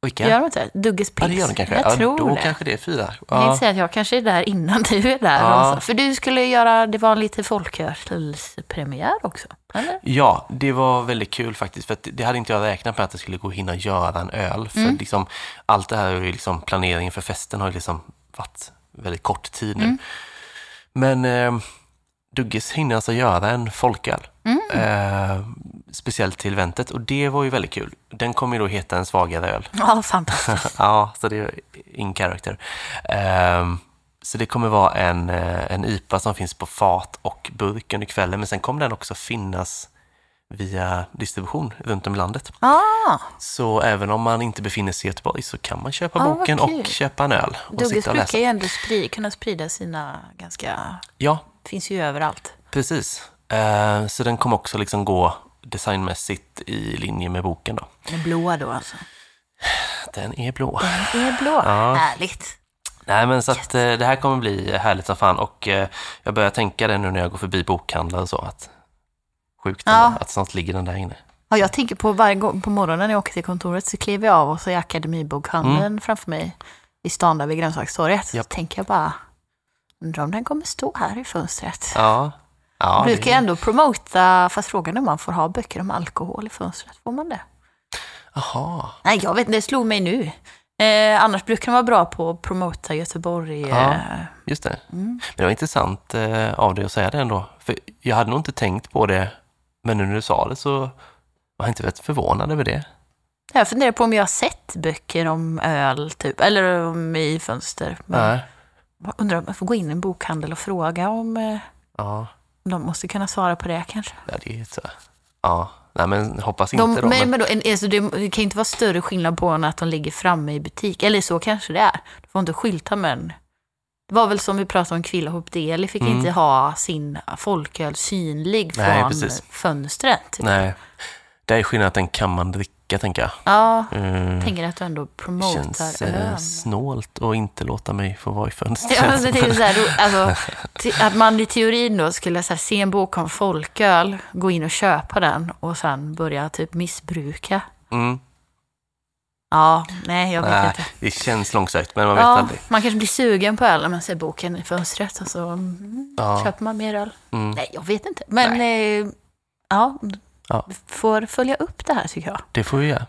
Vilka? Gör de inte? Dugges Ja, Pils? det gör de kanske. Jag ja, tror då det. kanske det är fyra. Jag tänkte Ja, säga att jag kanske är där innan du är där. Ja. För du skulle göra, det var en lite folkhörselspremiär också, eller? ja, det var väldigt kul faktiskt. För att det hade inte jag räknat med att det skulle gå att hinna göra en öl. För Mm. liksom, allt det här, är liksom, planeringen för festen har liksom varit väldigt kort tid nu. Mm. Men eh, Dugges hinner alltså göra en folköl. Mm. Eh, speciellt till eventet och det var ju väldigt kul. Den kommer ju då heta en svagare öl. Ja, fantastiskt. ja, så det är in character. Ehm, så det kommer vara en, eh, en IPA som finns på fat och burk under kvällen, men sen kommer den också finnas via distribution runt om i landet. Ah, Så även om man inte befinner sig i Göteborg så kan man köpa Ah, boken och köpa en öl och Dugges sitta och brukar ju ändå sprida, kunna sprida sina ganska... Ja, Finns ju överallt. precis. Eh, så den kommer också liksom gå designmässigt i linje med boken då. Den är blå då alltså. Den är blå. Den är blå. Ja. Härligt. Nej, men så att eh, det här kommer bli härligt som fan och eh, jag börjar tänka det nu när jag går förbi bokhandlar och så att sjukt Ja. att snart ligger den där inne. Ja, jag tänker på varje gång på morgonen när jag åker till kontoret så kliver jag av och så är Akademibokhandeln Mm. framför mig i stan där vid grönsakstorget. Japp. Så tänker jag bara, undrar om den kommer stå här i fönstret. Ja. ja brukar det- ändå promota, fast frågan är om man får ha böcker om alkohol i fönstret. Får man det? Jaha. Nej, jag vet inte, det slog mig nu. Eh, annars brukar de vara bra på att promota Göteborg. Ja. Eh, Just det. mm. Men det var intressant eh, av dig att säga det ändå. För jag hade nog inte tänkt på det, men nu när du sa det så var jag inte väldigt förvånad över det. Jag funderar på om jag har sett böcker om öl, typ, eller om i fönster. Men Nej. jag undrar om jag får gå in i en bokhandel och fråga om eh, Ja, de måste kunna svara på det kanske. ja, det är så. Ja, nej men hoppas De, inte då. men, Men, då, alltså, det, kan inte vara större skillnad på än att de ligger framme i butik. Eller så kanske det är. Du får inte skylta med en. Det var väl som vi pratade om Kvillahop Deli fick Mm. inte ha sin folköl synlig Nej, från precis. fönstret. typ. nej, det är skillnad att den kan man dricka, tänker jag. Ja, Mm. tänker att du ändå promotar Känns eh, öl. snålt att inte låta mig få vara i fönstret. Ja, alltså, det är så här, alltså, att man i teorin då skulle här, se en bok om folköl, gå in och köpa den och sen börja typ missbruka. Mm. Ja, nej jag vet Nej, inte. det känns långsökt, men man vet Ja, aldrig. man kanske blir sugen på öl när man ser boken i fönstret och så mm, Ja. köper man mer öl. Mm. Nej, jag vet inte. Men eh, ja, Ja. vi får följa upp det här tycker jag. Det får vi göra.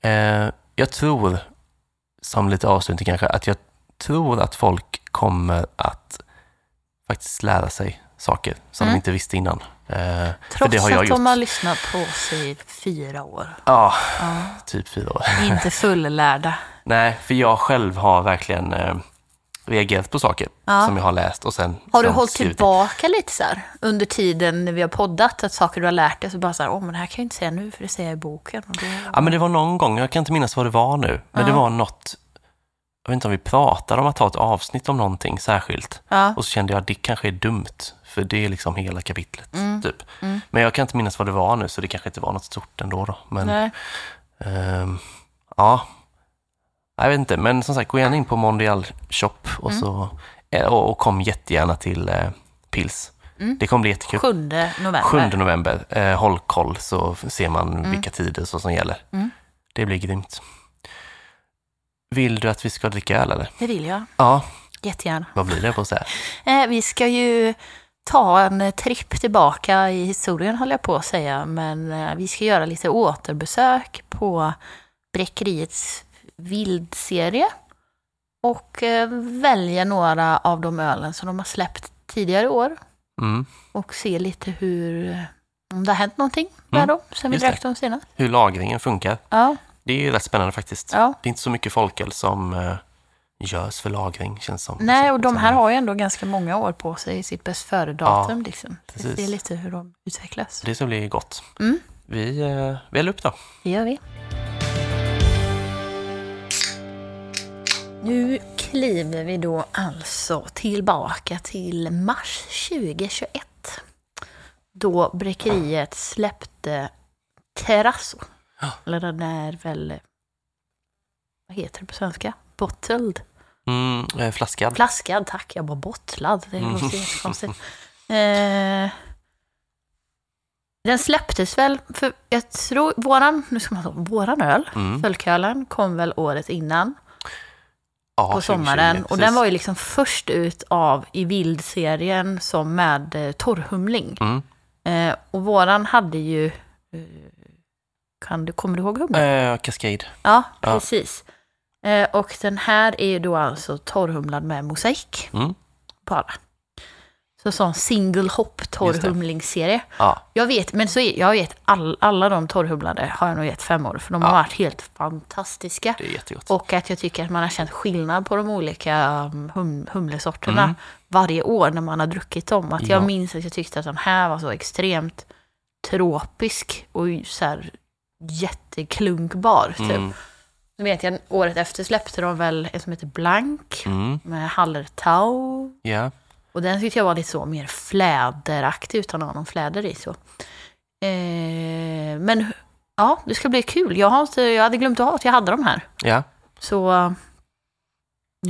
Eh, jag tror, som lite avslutning kanske, att jag tror att folk kommer att faktiskt lära sig saker som Mm. de inte visste innan. Eh, Trots att gjort. de har lyssnat på oss i fyra år. Ja, Ja, typ fyra år. inte fullärda. Nej, för jag själv har verkligen eh, reagerat på saker Ja. som jag har läst och sen Har du hållit tillbaka lite så här under tiden när vi har poddat, att saker du har lärt dig så bara så här, åh men det här kan jag inte säga nu för det säger jag i boken. Då... Ja, men det var någon gång, jag kan inte minnas vad det var nu, men Ja. det var något, jag vet inte om vi pratade om att ta ett avsnitt om någonting särskilt. ja. Och så kände jag att det kanske är dumt, för det är liksom hela kapitlet. Mm. Typ. Mm. Men jag kan inte minnas vad det var nu, så det kanske inte var något stort ändå. Då. Men ehm, ja, jag vet inte. Men som sagt, gå gärna in på Mondial Shop och, Mm. så, eh, och, och kom jättegärna till eh, Pils. Mm. Det kommer bli jättekul. 7 november. 7 november, eh, håll koll så ser man Mm. vilka tider så som gäller. Mm. Det blir grymt. Vill du att vi ska dricka öl eller? Det vill jag. Ja, Jättegärna. vad blir det på så här? Eh, vi ska ju ta en eh, tripp tillbaka i historien, håller jag på att säga. Men eh, vi ska göra lite återbesök på Bräckeriets vildserie. Och eh, välja några av de ölen som de har släppt tidigare år. Mm. Och se lite hur, om det har hänt någonting där Mm, då, sen vi drack dem senast. Hur lagringen funkar. Ja, Det är ju rätt spännande faktiskt. ja. Det är inte så mycket folköl som görs för lagring känns som. Nej, och de här har ju ändå ganska många år på sig i sitt bäst före-datum. liksom. Vi precis. ser lite hur de utvecklas. Det ska bli gott. Mm. Vi eh, väl upp då. Det gör vi. Nu kliver vi då alltså tillbaka till mars 2021. Då Bräckeriet släppte Terrasso. Ja. Eller den är väl, vad heter det på svenska? Bottled. Mm, eh, flaskad. Flaskad, tack. Jag var bottlad. Det Mm. låter jättekonstigt. Eh, den släpptes väl, för jag tror, våran, nu ska man säga, våran öl, Mm. Folkölen, kom väl året innan Ja, på 2020, sommaren. Och precis. den var ju liksom först ut av i vildserien som med eh, torrhumling. Mm. Eh, och våran hade ju, eh, kan du, kommer du ihåg humlen? Eh, Cascade. Ja, ja. Eh, och den här är ju då alltså torrhumlad med mosaik Mm. alla. Så sån single hop torrhumlingsserie. Ja, Jag vet, men så är, jag vet all, alla de torrhumlade har jag nog gett fem år för de har Ja. varit helt fantastiska. det är jättegott. Och att jag tycker att man har känt skillnad på de olika um, hum, humlesorterna Mm. varje år när man har druckit dem. Att jag Ja. minns att jag tyckte att den här var så extremt tropisk och så här jätteklunkbar. Typ. Mm. Nu vet jag, året efter släppte de väl en som heter Blank Mm. med Hallertau. Ja. Och den tyckte jag var lite så mer fläderaktig utan att ha någon fläder i. Så. Eh, men ja, det ska bli kul. Jag, har inte, jag hade glömt av att jag hade de här. ja, Så eh, nu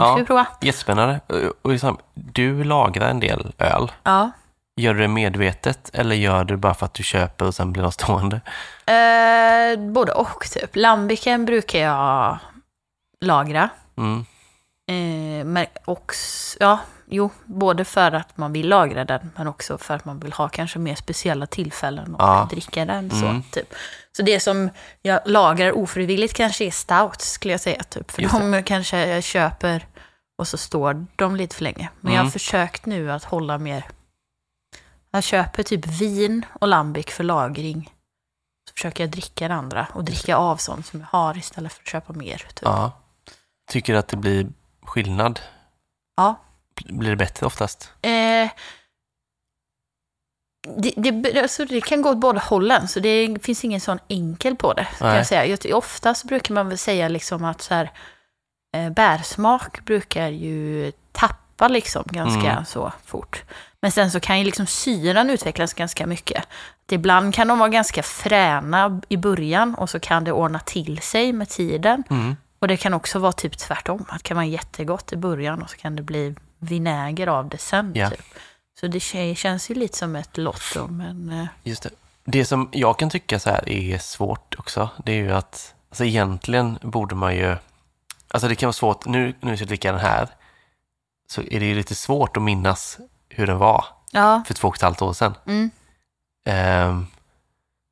Ja. ska vi prova. jättespännande. Och- Och liksom, du lagrar en del öl. Ja. Gör du det medvetet eller gör du det bara för att du köper och sen blir de stående? Eh, både och typ. Lambiken brukar jag lagra. Mm. Eh, men också, ja, jo, både för att man vill lagra den, men också för att man vill ha kanske mer speciella tillfällen och Ja. dricka den. Mm. Så, typ. så det som jag lagrar ofrivilligt kanske är stout, skulle jag säga. Typ. För Just de kanske jag köper och så står de lite för länge. Men jag har Mm. försökt nu att hålla mer... Jag köper typ vin och lambic för lagring. Så försöker jag dricka det andra och dricka av sånt som jag har istället för att köpa mer. Typ. Ja. Tycker du att det blir skillnad? Ja. Blir det bättre oftast? Eh, det, det, alltså det kan gå åt båda hållen, så det finns ingen sån enkel på det. Kan jag säga. Jag, oftast brukar man väl säga liksom att så här, eh, bärsmak brukar ju tappa liksom ganska Mm. så fort. Men sen så kan ju liksom syran utvecklas ganska mycket. Att ibland kan de vara ganska fräna i början och så kan det ordna till sig med tiden. Mm. Och det kan också vara typ tvärtom. Att det kan vara jättegott i början och så kan det bli vinäger av det sen. Ja. Typ. Så det kä- känns ju lite som ett lotto, men... eh, Just det. Det som jag kan tycka så här är svårt också, det är ju att alltså egentligen borde man ju... Alltså det kan vara svårt, nu nu ska jag dricka den här, så är det ju lite svårt att minnas hur den var Ja, för två och ett halvt år sedan. mm, Ehm,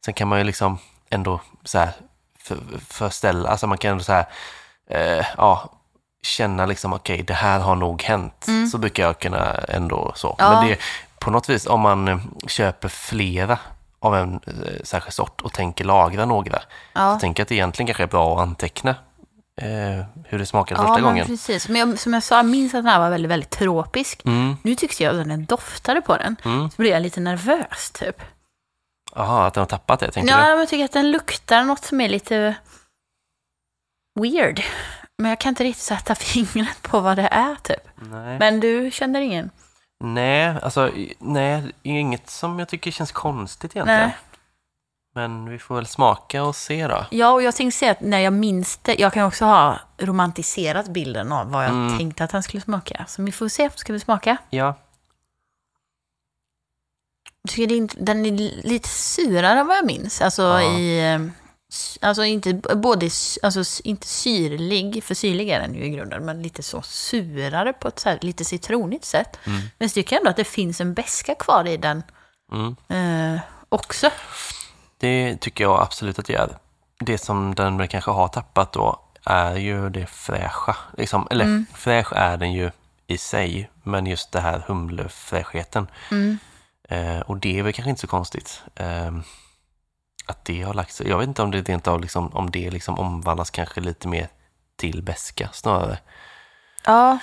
sen kan man ju liksom ändå så här för, förställa, alltså man kan ändå så här, eh, ja, känna liksom okej, det här har nog hänt. Mm. Så brukar jag kunna ändå så. Ja. Men det på något vis, om man eh, köper flera av en eh, särskild sort och tänker lagra några, ja. så tänker jag att det egentligen kanske är bra att anteckna eh, hur det smakade ja första men gången. precis. Men jag, som jag sa, jag minns att den här var väldigt, väldigt tropisk. Mm, Nu tyckte jag att jag doftade på den, mm. så blev jag lite nervös typ. Jaha, att den har tappat det, tänker Ja, du? men jag tycker att den luktar något som är lite weird. Men jag kan inte riktigt sätta fingret på vad det är typ. Nej. Men du känner ingen? Nej, alltså nej, inget som jag tycker känns konstigt egentligen. Nej. Men vi får väl smaka och se då. Ja, och jag tänkte säga att när jag minns det, jag kan också ha romantiserat bilden av vad jag Mm. tänkte att den skulle smaka. Så vi får se, ska vi smaka? Ja, Jag tycker den är lite surare än vad jag minns. Alltså Ja. i... eh, Alltså inte både, alltså inte syrlig, för syrlig är den ju i grunden, men lite så surare på ett så här, lite citronigt sätt. Mm. Men jag tycker ändå att det finns en beska kvar i den mm. eh, också. Det tycker jag absolut att det gör. Det som den väl kanske har tappat då är ju det fräscha. Liksom, eller Mm. fräsch är den ju i sig, men just det här humlefräschheten. Mm. Eh, och det är väl kanske inte så konstigt. Eh, att det har lagt sig. Jag vet inte om det rent av liksom, om det liksom omvandlas kanske lite mer till beska snarare. Ja,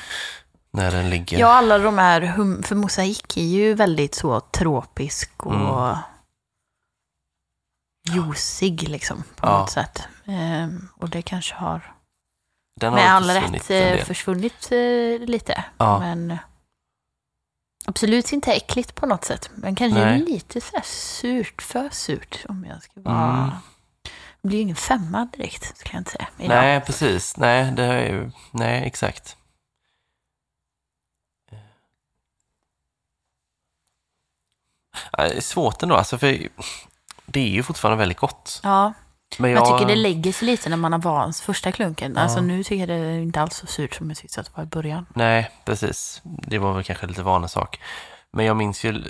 När den ligger. ja, alla de här, hum, för mosaik är ju väldigt så tropisk och Mm. Juicig liksom på Ja. något sätt. Eh, och det kanske har har med all rätt eh, försvunnit eh, lite. Ja. Men eh, absolut inte äckligt på något sätt. Men kanske Nej. lite så här surt, för surt om jag ska vara... Mm. Det blir ju ingen femma direkt, skulle jag inte säga. idag. Nej, precis. Nej, det är ju, nej, exakt. Ja, Det är svårt ändå, alltså för det är ju fortfarande väldigt gott. Ja, Men jag jag, tycker det lägger sig lite när man har vant första klunken. Ja. Alltså nu tycker jag det är inte alls så surt som jag tyckte att det var i början. Nej, precis. Det var väl kanske lite vanesak. Men jag minns ju,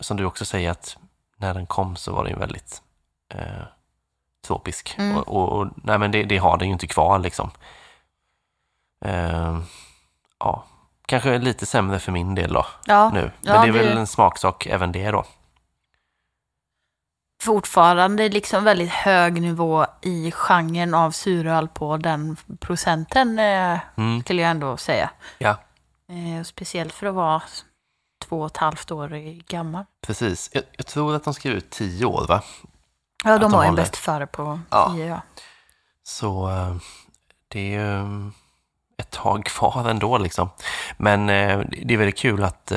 som du också säger, att när den kom så var den väldigt eh, tropisk. Mm. Och, och, och nej, men det, det har den ju inte kvar liksom. Eh, ja, kanske lite sämre för min del då, Ja, nu. Men Ja, det är det- väl en smaksak även det då. Fortfarande liksom väldigt hög nivå i genren av suröl på den procenten, eh, Mm, skulle jag ändå säga. Ja. Eh, speciellt för att vara två och ett halvt år gammal. precis. Jag, jag tror att de skrev ut tio år, va? Ja, de de var ju håller. bäst före på Ja. tio, ja. Så eh, det är ju ett tag kvar ändå liksom. Men det är väldigt kul att,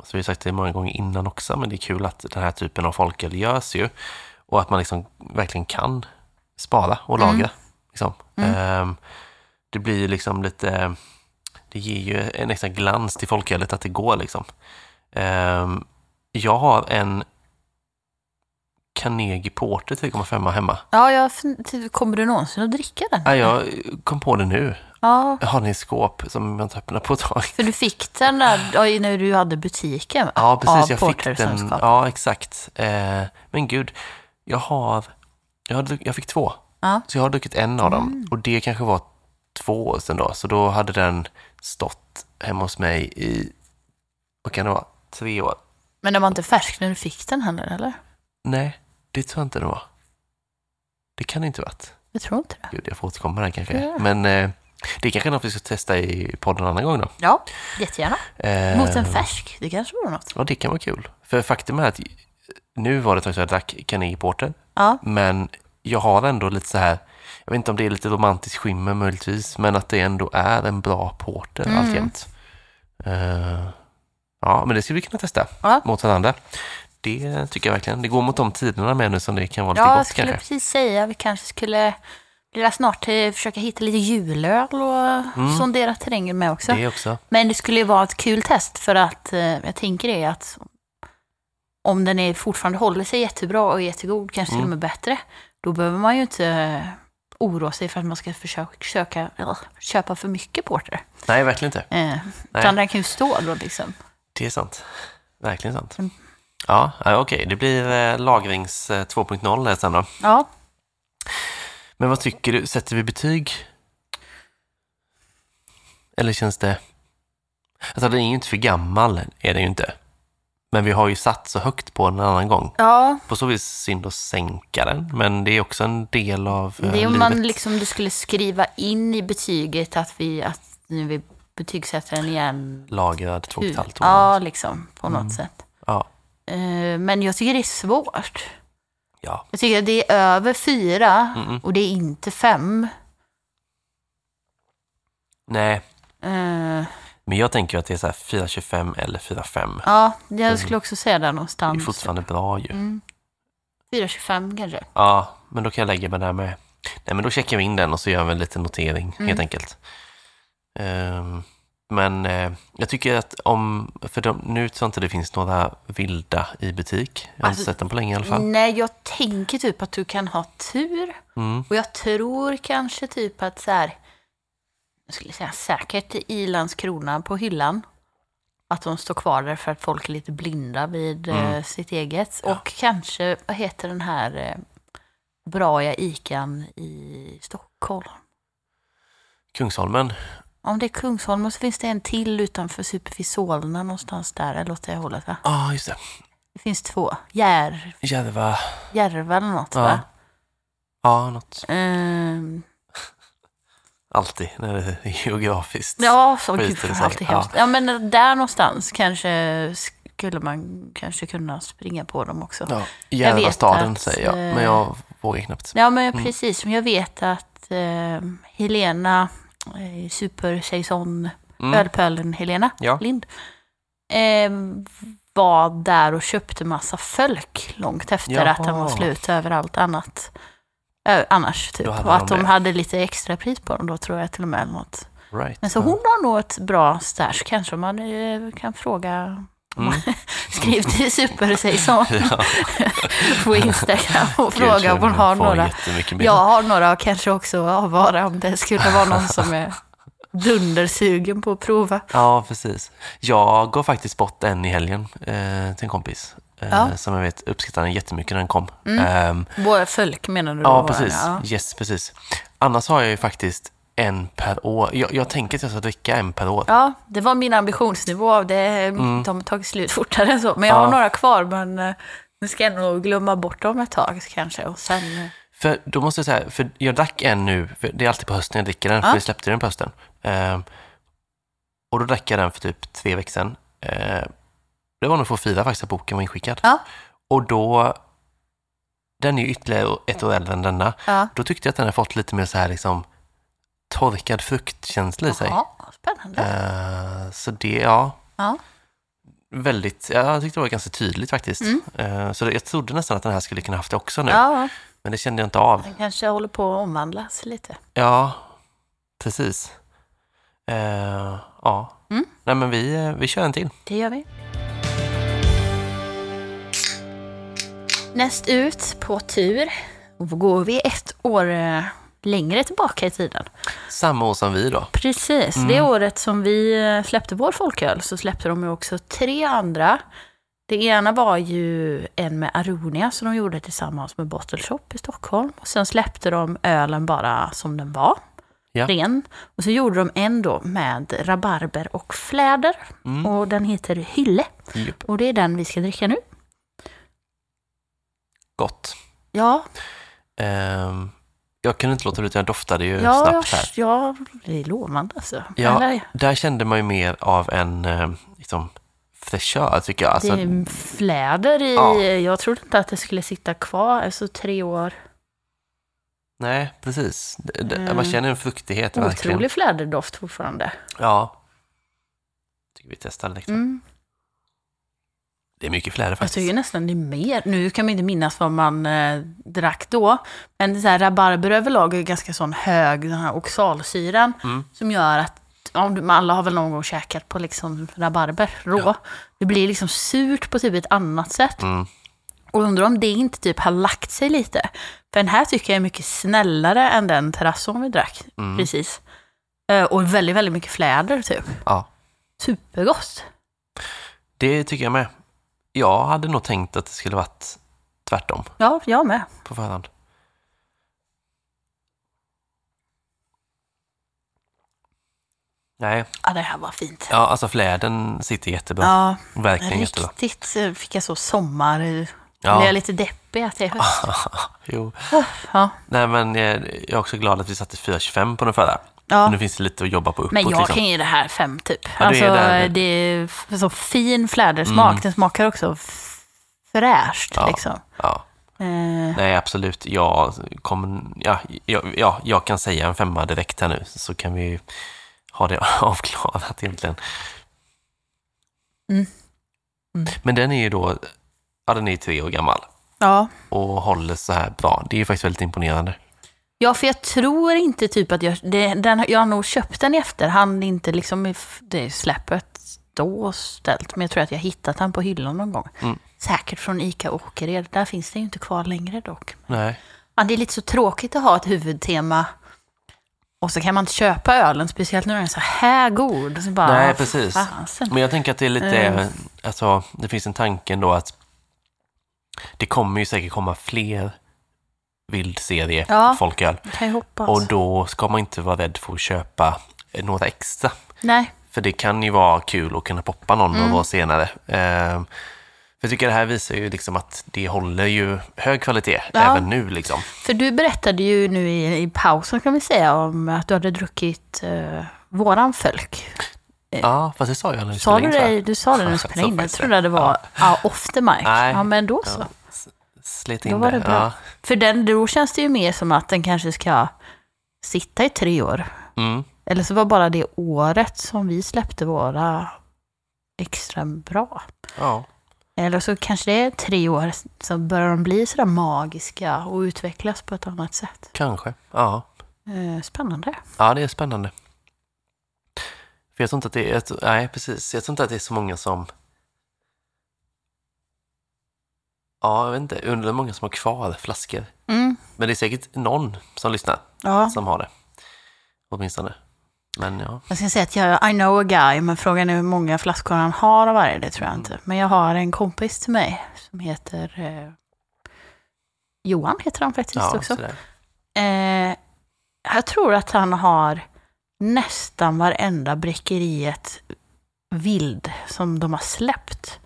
eh, alltså vi har sagt det många gånger innan också, men det är kul att den här typen av folköl görs ju. Och att man liksom verkligen kan spara och lagra. Mm. Liksom. Mm. Eh, det blir ju liksom lite, det ger ju en extra glans till folkölet att det går liksom. Eh, jag har en Carnegie Porter 3,5 hemma. Ja, jag fun- kommer du någonsin att dricka den? Ja, jag kom på det nu. Ja, har den i skåp som jag inte öppnar på ett tag. för du fick den där när du hade butiken? Ja, precis. Jag fick den. Ja, exakt. Eh, men gud, jag har... Jag, har, jag fick två. Ja. Mm. Så jag har druckit en av dem. Och det kanske var två år sedan då. Så då hade den stått hemma hos mig i, vad kan det vara, tre år. Men den var inte färsk när du fick den heller, eller? Nej, det tror jag inte det var. Det kan det inte varit. Jag tror inte det. Gud, jag får återkomma där kanske. Ja. Men eh, det är kanske något vi ska testa i podden en annan gång då. Ja, jättegärna. Eh, Mot en färsk, det kanske vore något. Ja, det kan vara kul. För faktum är att nu var det ett tag sedan jag drack Carnegie Porter. Ja, Men jag har ändå lite så här, jag vet inte om det är lite romantiskt skimmer möjligtvis, men att det ändå är en bra porter Mm. alltjämt. Eh, ja, men det skulle vi kunna testa Ja. mot varandra. Det tycker jag verkligen. Det går mot de tiderna med nu som det kan vara lite ja jag gott skulle kanske. kanske. precis säga vi kanske skulle bli snart till försöka hitta lite julöl och sondera terrängen med också. Mm. Det också. Men det skulle ju vara ett kul test för att eh, jag tänker det att om den är fortfarande håller sig jättebra och jättegod, kanske till och med bättre, då behöver man ju inte eh, oroa sig för att man ska försöka söka, eller, köpa för mycket porter. Nej, verkligen inte. Eh, utan den kan ju stå då liksom. Det är sant. Verkligen sant. Mm. Ja, okej. Det blir eh, lagrings eh, 2.0 där sen då. Ja, Men vad tycker du? Sätter vi betyg? Eller känns det... Alltså den är ju inte för gammal, är den ju inte. Men vi har ju satt så högt på den en annan gång. ja På så vis synd att sänka den, men det är också en del av eh, det är om livet. man liksom du skulle skriva in i betyget att vi, att nu vi betygsätter den igen. Lagrad två och ett halvt år. Ja, liksom på något sätt. Ja. Eh, Men jag tycker det är svårt. Ja. Jag tycker att det är över fyra Mm-mm. och det är inte fem. Nej, Eh, men jag tänker att det är så här 4,25 eller 4,5. ja, jag skulle också säga där Det är någonstans. fortfarande bra ju. Mm. 4,25 kanske. Ja, men då kan jag lägga mig där med. Nej, men då checkar vi in den och så gör vi en liten notering Mm. helt enkelt. Ehm, men eh, jag tycker att om, för de, nu tror jag inte det finns några vilda i butik. Jag har Alltså, inte sett den på länge i alla fall. Nej, jag tänker typ att du kan ha tur. Mm. Och jag tror kanske typ att så här, jag skulle säga säkert i Landskrona på hyllan. Att de står kvar där för att folk är lite blinda vid eh, Mm. sitt eget. Och kanske, vad heter den här eh, Braja Ican i Stockholm? Kungsholmen. Om det är Kungsholmen så finns det en till utanför Superfis Solna någonstans där, eller åt det hållet va? Ja, ah, just det. Det finns två. Jär, Järva. Järva eller något Ja. va? Ja, något. Ehm, Alltid när det är geografiskt. ja, så gud det vad sig. allt är Ja. hemskt. Ja, men där någonstans kanske skulle man kanske kunna springa på dem också. Ja, Ja, Järvastaden att, säger jag, eh, men jag vågar knappt. men Mm. precis. Men jag vet att eh, Helena, eh, supersaison, Mm. ölpölen Helena Ja. Lind, eh, var där och köpte massa folk långt efter Jaha. att den var slut överallt annat. Ö, annars typ. Och att de det. hade lite extra pris på dem då tror jag till och med. eller Något. Right. Men så hon har nog ett bra stash kanske man eh, kan fråga. Mm. Skriv till supersaison Ja. på Instagram och Gud, fråga om hon har några. Jag har några och kanske också avvara om det skulle vara någon som är dundersugen på att prova. Ja, precis. Jag gav faktiskt bort en i helgen eh, till en kompis. Eh, Ja. Som jag vet uppskattade den jättemycket när den kom. Mm. Ehm, Våra folk menar du då? ja, precis. Ja. Yes, precis. Annars har jag ju faktiskt en per år. Jag, jag tänker att jag ska dricka en per år. ja, det var min ambitionsnivå. Det, De har tagit slut fortare än så. Men jag har Mm. Ja. några kvar, men eh, nu ska jag nog glömma bort dem ett tag kanske. Och sen, eh, För då måste jag säga, för jag drack en nu, för det är alltid på hösten jag dricker den, för Ja. vi släppte den på hösten. Ehm, och då drack jag den för typ tre veckor sedan. Ehm, det var nog för fira faktiskt att boken var inskickad. Ja. Och då, den är ju ytterligare ett år äldre än denna. ja. Då tyckte jag att den har fått lite mer så här liksom torkad fruktkänsla i sig. Jaha, spännande. Ehm, så det, ja, Ja. väldigt, ja, jag tyckte det var ganska tydligt faktiskt. Mm. Ehm, så det, jag trodde nästan att den här skulle kunna haft det också nu, Ja, men det kände jag inte av. den kanske håller på att omvandlas lite. Ja, precis. Eh, ja, Mm. nej men vi, eh, vi kör en till. Det gör vi. Näst ut på tur går vi ett år eh, längre tillbaka i tiden. Samma år som vi då. Precis, det året som vi eh, släppte vår folköl så släppte de ju också tre andra. Det ena var ju en med Aronia som de gjorde tillsammans med Bottle Shop i Stockholm. Och sen släppte de ölen bara som den var, Ja. ren. Och så gjorde de en då med rabarber och fläder. Mm. Och den heter Hylle. Japp. Och det är den vi ska dricka nu. Gott. Ja, Ehm, jag kunde inte låta bli, jag doftade ju ja, snabbt här. ja, det är lovande alltså. Ja, Eller, där kände man ju mer av en eh, liksom, fräschör tycker jag. Alltså, det är fläder i, Ja. jag trodde inte att det skulle sitta kvar, alltså tre år. Nej, precis. Mm. Man känner en fruktighet verkligen. Otrolig fläderdoft fortfarande. Ja. Tycker vi testar lite. Mm. Det är mycket fläder Jag faktiskt. tycker nästan det är mer. Nu kan man inte minnas vad man eh, drack då. Men så här, rabarber överlag är ganska sån hög, den här oxalsyran. Mm. Som gör att, ja, alla har väl någon gång käkat på liksom rabarber rå. Ja. Det blir liksom surt på typ ett annat sätt. Mm. Och undrar om det inte typ har lagt sig lite. För den här tycker jag är mycket snällare än den terrasson vi drack Mm. precis. Eh, och väldigt, väldigt mycket fläder typ. Ja, Supergott. det tycker jag med. Jag hade nog tänkt att det skulle varit tvärtom Ja, jag med. på förhand. Nej, Ja, det här var fint. ja, alltså fläden sitter jättebra. Ja, Verkligen jättebra. riktigt eh, fick jag så sommar... Ja. Blev jag lite deppig att det är höst. jo. Ja. Nej, men jag, jag är också glad att vi satte 4,25 på den förra. Ja. Nu finns det lite att jobba på uppåt. Men jag liksom. kan ge det här fem typ. Ja, alltså, är där. det är så fin flädersmak. Mm. Den smakar också fräscht Ja. liksom. Ja. Eh, Nej, absolut. Jag, kommer, ja, ja, ja, jag kan säga en femma direkt här nu, så kan vi ha det avklarat egentligen. Mm. Mm. Men den är ju då, ja den är tre år gammal ja. och håller så här bra. Det är ju faktiskt väldigt imponerande. Ja, för jag tror inte typ att jag... Det, den, jag har nog köpt den i efterhand, inte liksom i det släppet då ställt. Men jag tror att jag hittat den på hyllan någon gång. Mm. Säkert från ICA Åkered. Där finns den ju inte kvar längre dock. Nej. Ja, det är lite så tråkigt att ha ett huvudtema och så kan man inte köpa ölen, speciellt när den är så här god. Så bara, Nej, precis. Fasen. Men jag tänker att det är lite, Mm. alltså det finns en tanke ändå att det kommer ju säkert komma fler vildserie Ja. folköl. Och då ska man inte vara rädd för att köpa eh, några extra. Nej, För det kan ju vara kul att kunna poppa någon Mm. några år senare. För jag tycker det här visar ju liksom att det håller ju hög kvalitet Ja. även nu liksom. för du berättade ju nu i, i pausen kan vi säga om att du hade druckit uh, våran fölk. Ja, fast det sa jag när vi spelade du in. Du sa det när du spelade in. Jag trodde det. det var ja. off the mic. Nej. Ja, men då så. Ja, s- Slet Då in var det. bra. Ja. För den, då känns det ju mer som att den kanske ska sitta i tre år. Mm. Eller så var bara det året som vi släppte våra extra bra. ja. Eller så kanske det är tre år så börjar de bli sådär magiska och utvecklas på ett annat sätt. Kanske. Ja. Eh, Spännande. ja, det är spännande. För jag tror inte att det är, nej precis, jag tror inte att det är så många som Ja, jag vet inte. Undrar hur många som har kvar flaskor. Mm. Men det är säkert någon som lyssnar Ja. som har det. Åtminstone. Men ja. Jag ska säga att jag I know a guy, men frågan är hur många flaskor han har av varje, det tror jag inte. Men jag har en kompis till mig som heter eh, Johan, heter han faktiskt ja också. Eh, jag tror att han har nästan varenda bräckeriet vild som de har släppt.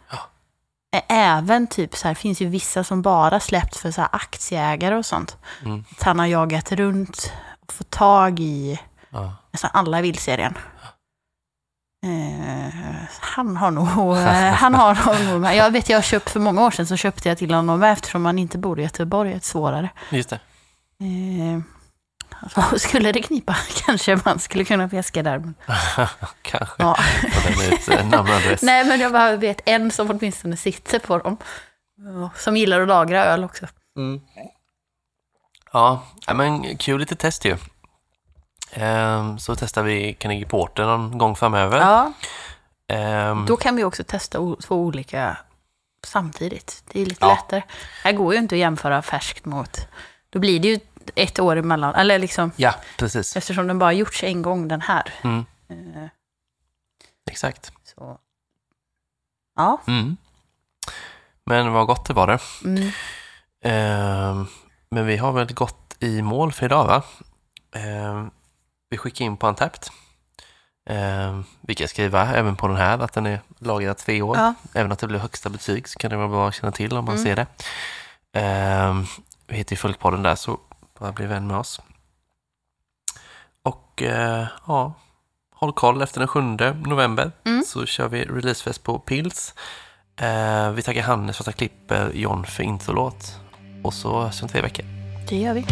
Även typ så här, finns ju vissa som bara släppt för så här aktieägare och sånt. Mm. Att han har jagat runt och fått tag i Ja. nästan alla i vildserien. Eh, han har nog, eh, han har nog, jag vet jag har köpt för många år sedan så köpte jag till honom eftersom man inte bor i Göteborg, är det svårare. Just det. Eh, skulle det knipa kanske man skulle kunna fiska där. Men, Kanske. ja. Eh. Nej, men jag bara vet en som åtminstone sitter på dem. Som gillar att lagra öl också. Mm. Ja, men kul lite test ju. Ehm, så testar vi Carnegie Porter någon gång framöver. Ja, Ehm, då kan vi också testa två olika samtidigt. Det är lite Ja. lättare. Här går ju inte att jämföra färskt mot... Då blir det ju ett år emellan. Eller liksom, Ja, precis. eftersom den bara gjorts en gång den här. Mm, Eh, exakt. Så. Ja. Mm. Men vad gott det var det. Mm. Ehm, men vi har väl gått i mål för idag va? Ehm, vi skickar in på Antapt. Ehm, vi kan skriva även på den här att den är lagrad tre år. Ja. Även att det blir högsta betyg så kan det vara bra att känna till om man Mm. ser det. Ehm, vi heter ju Folkpodden där så bara bli vän med oss. Och eh, ja, håll koll efter den 7 november Mm. så kör vi releasefest på Pils. Eh, vi tackar Hannes för att han klipper John för introlåt. Och så hörs vi om tre veckor. Det gör vi.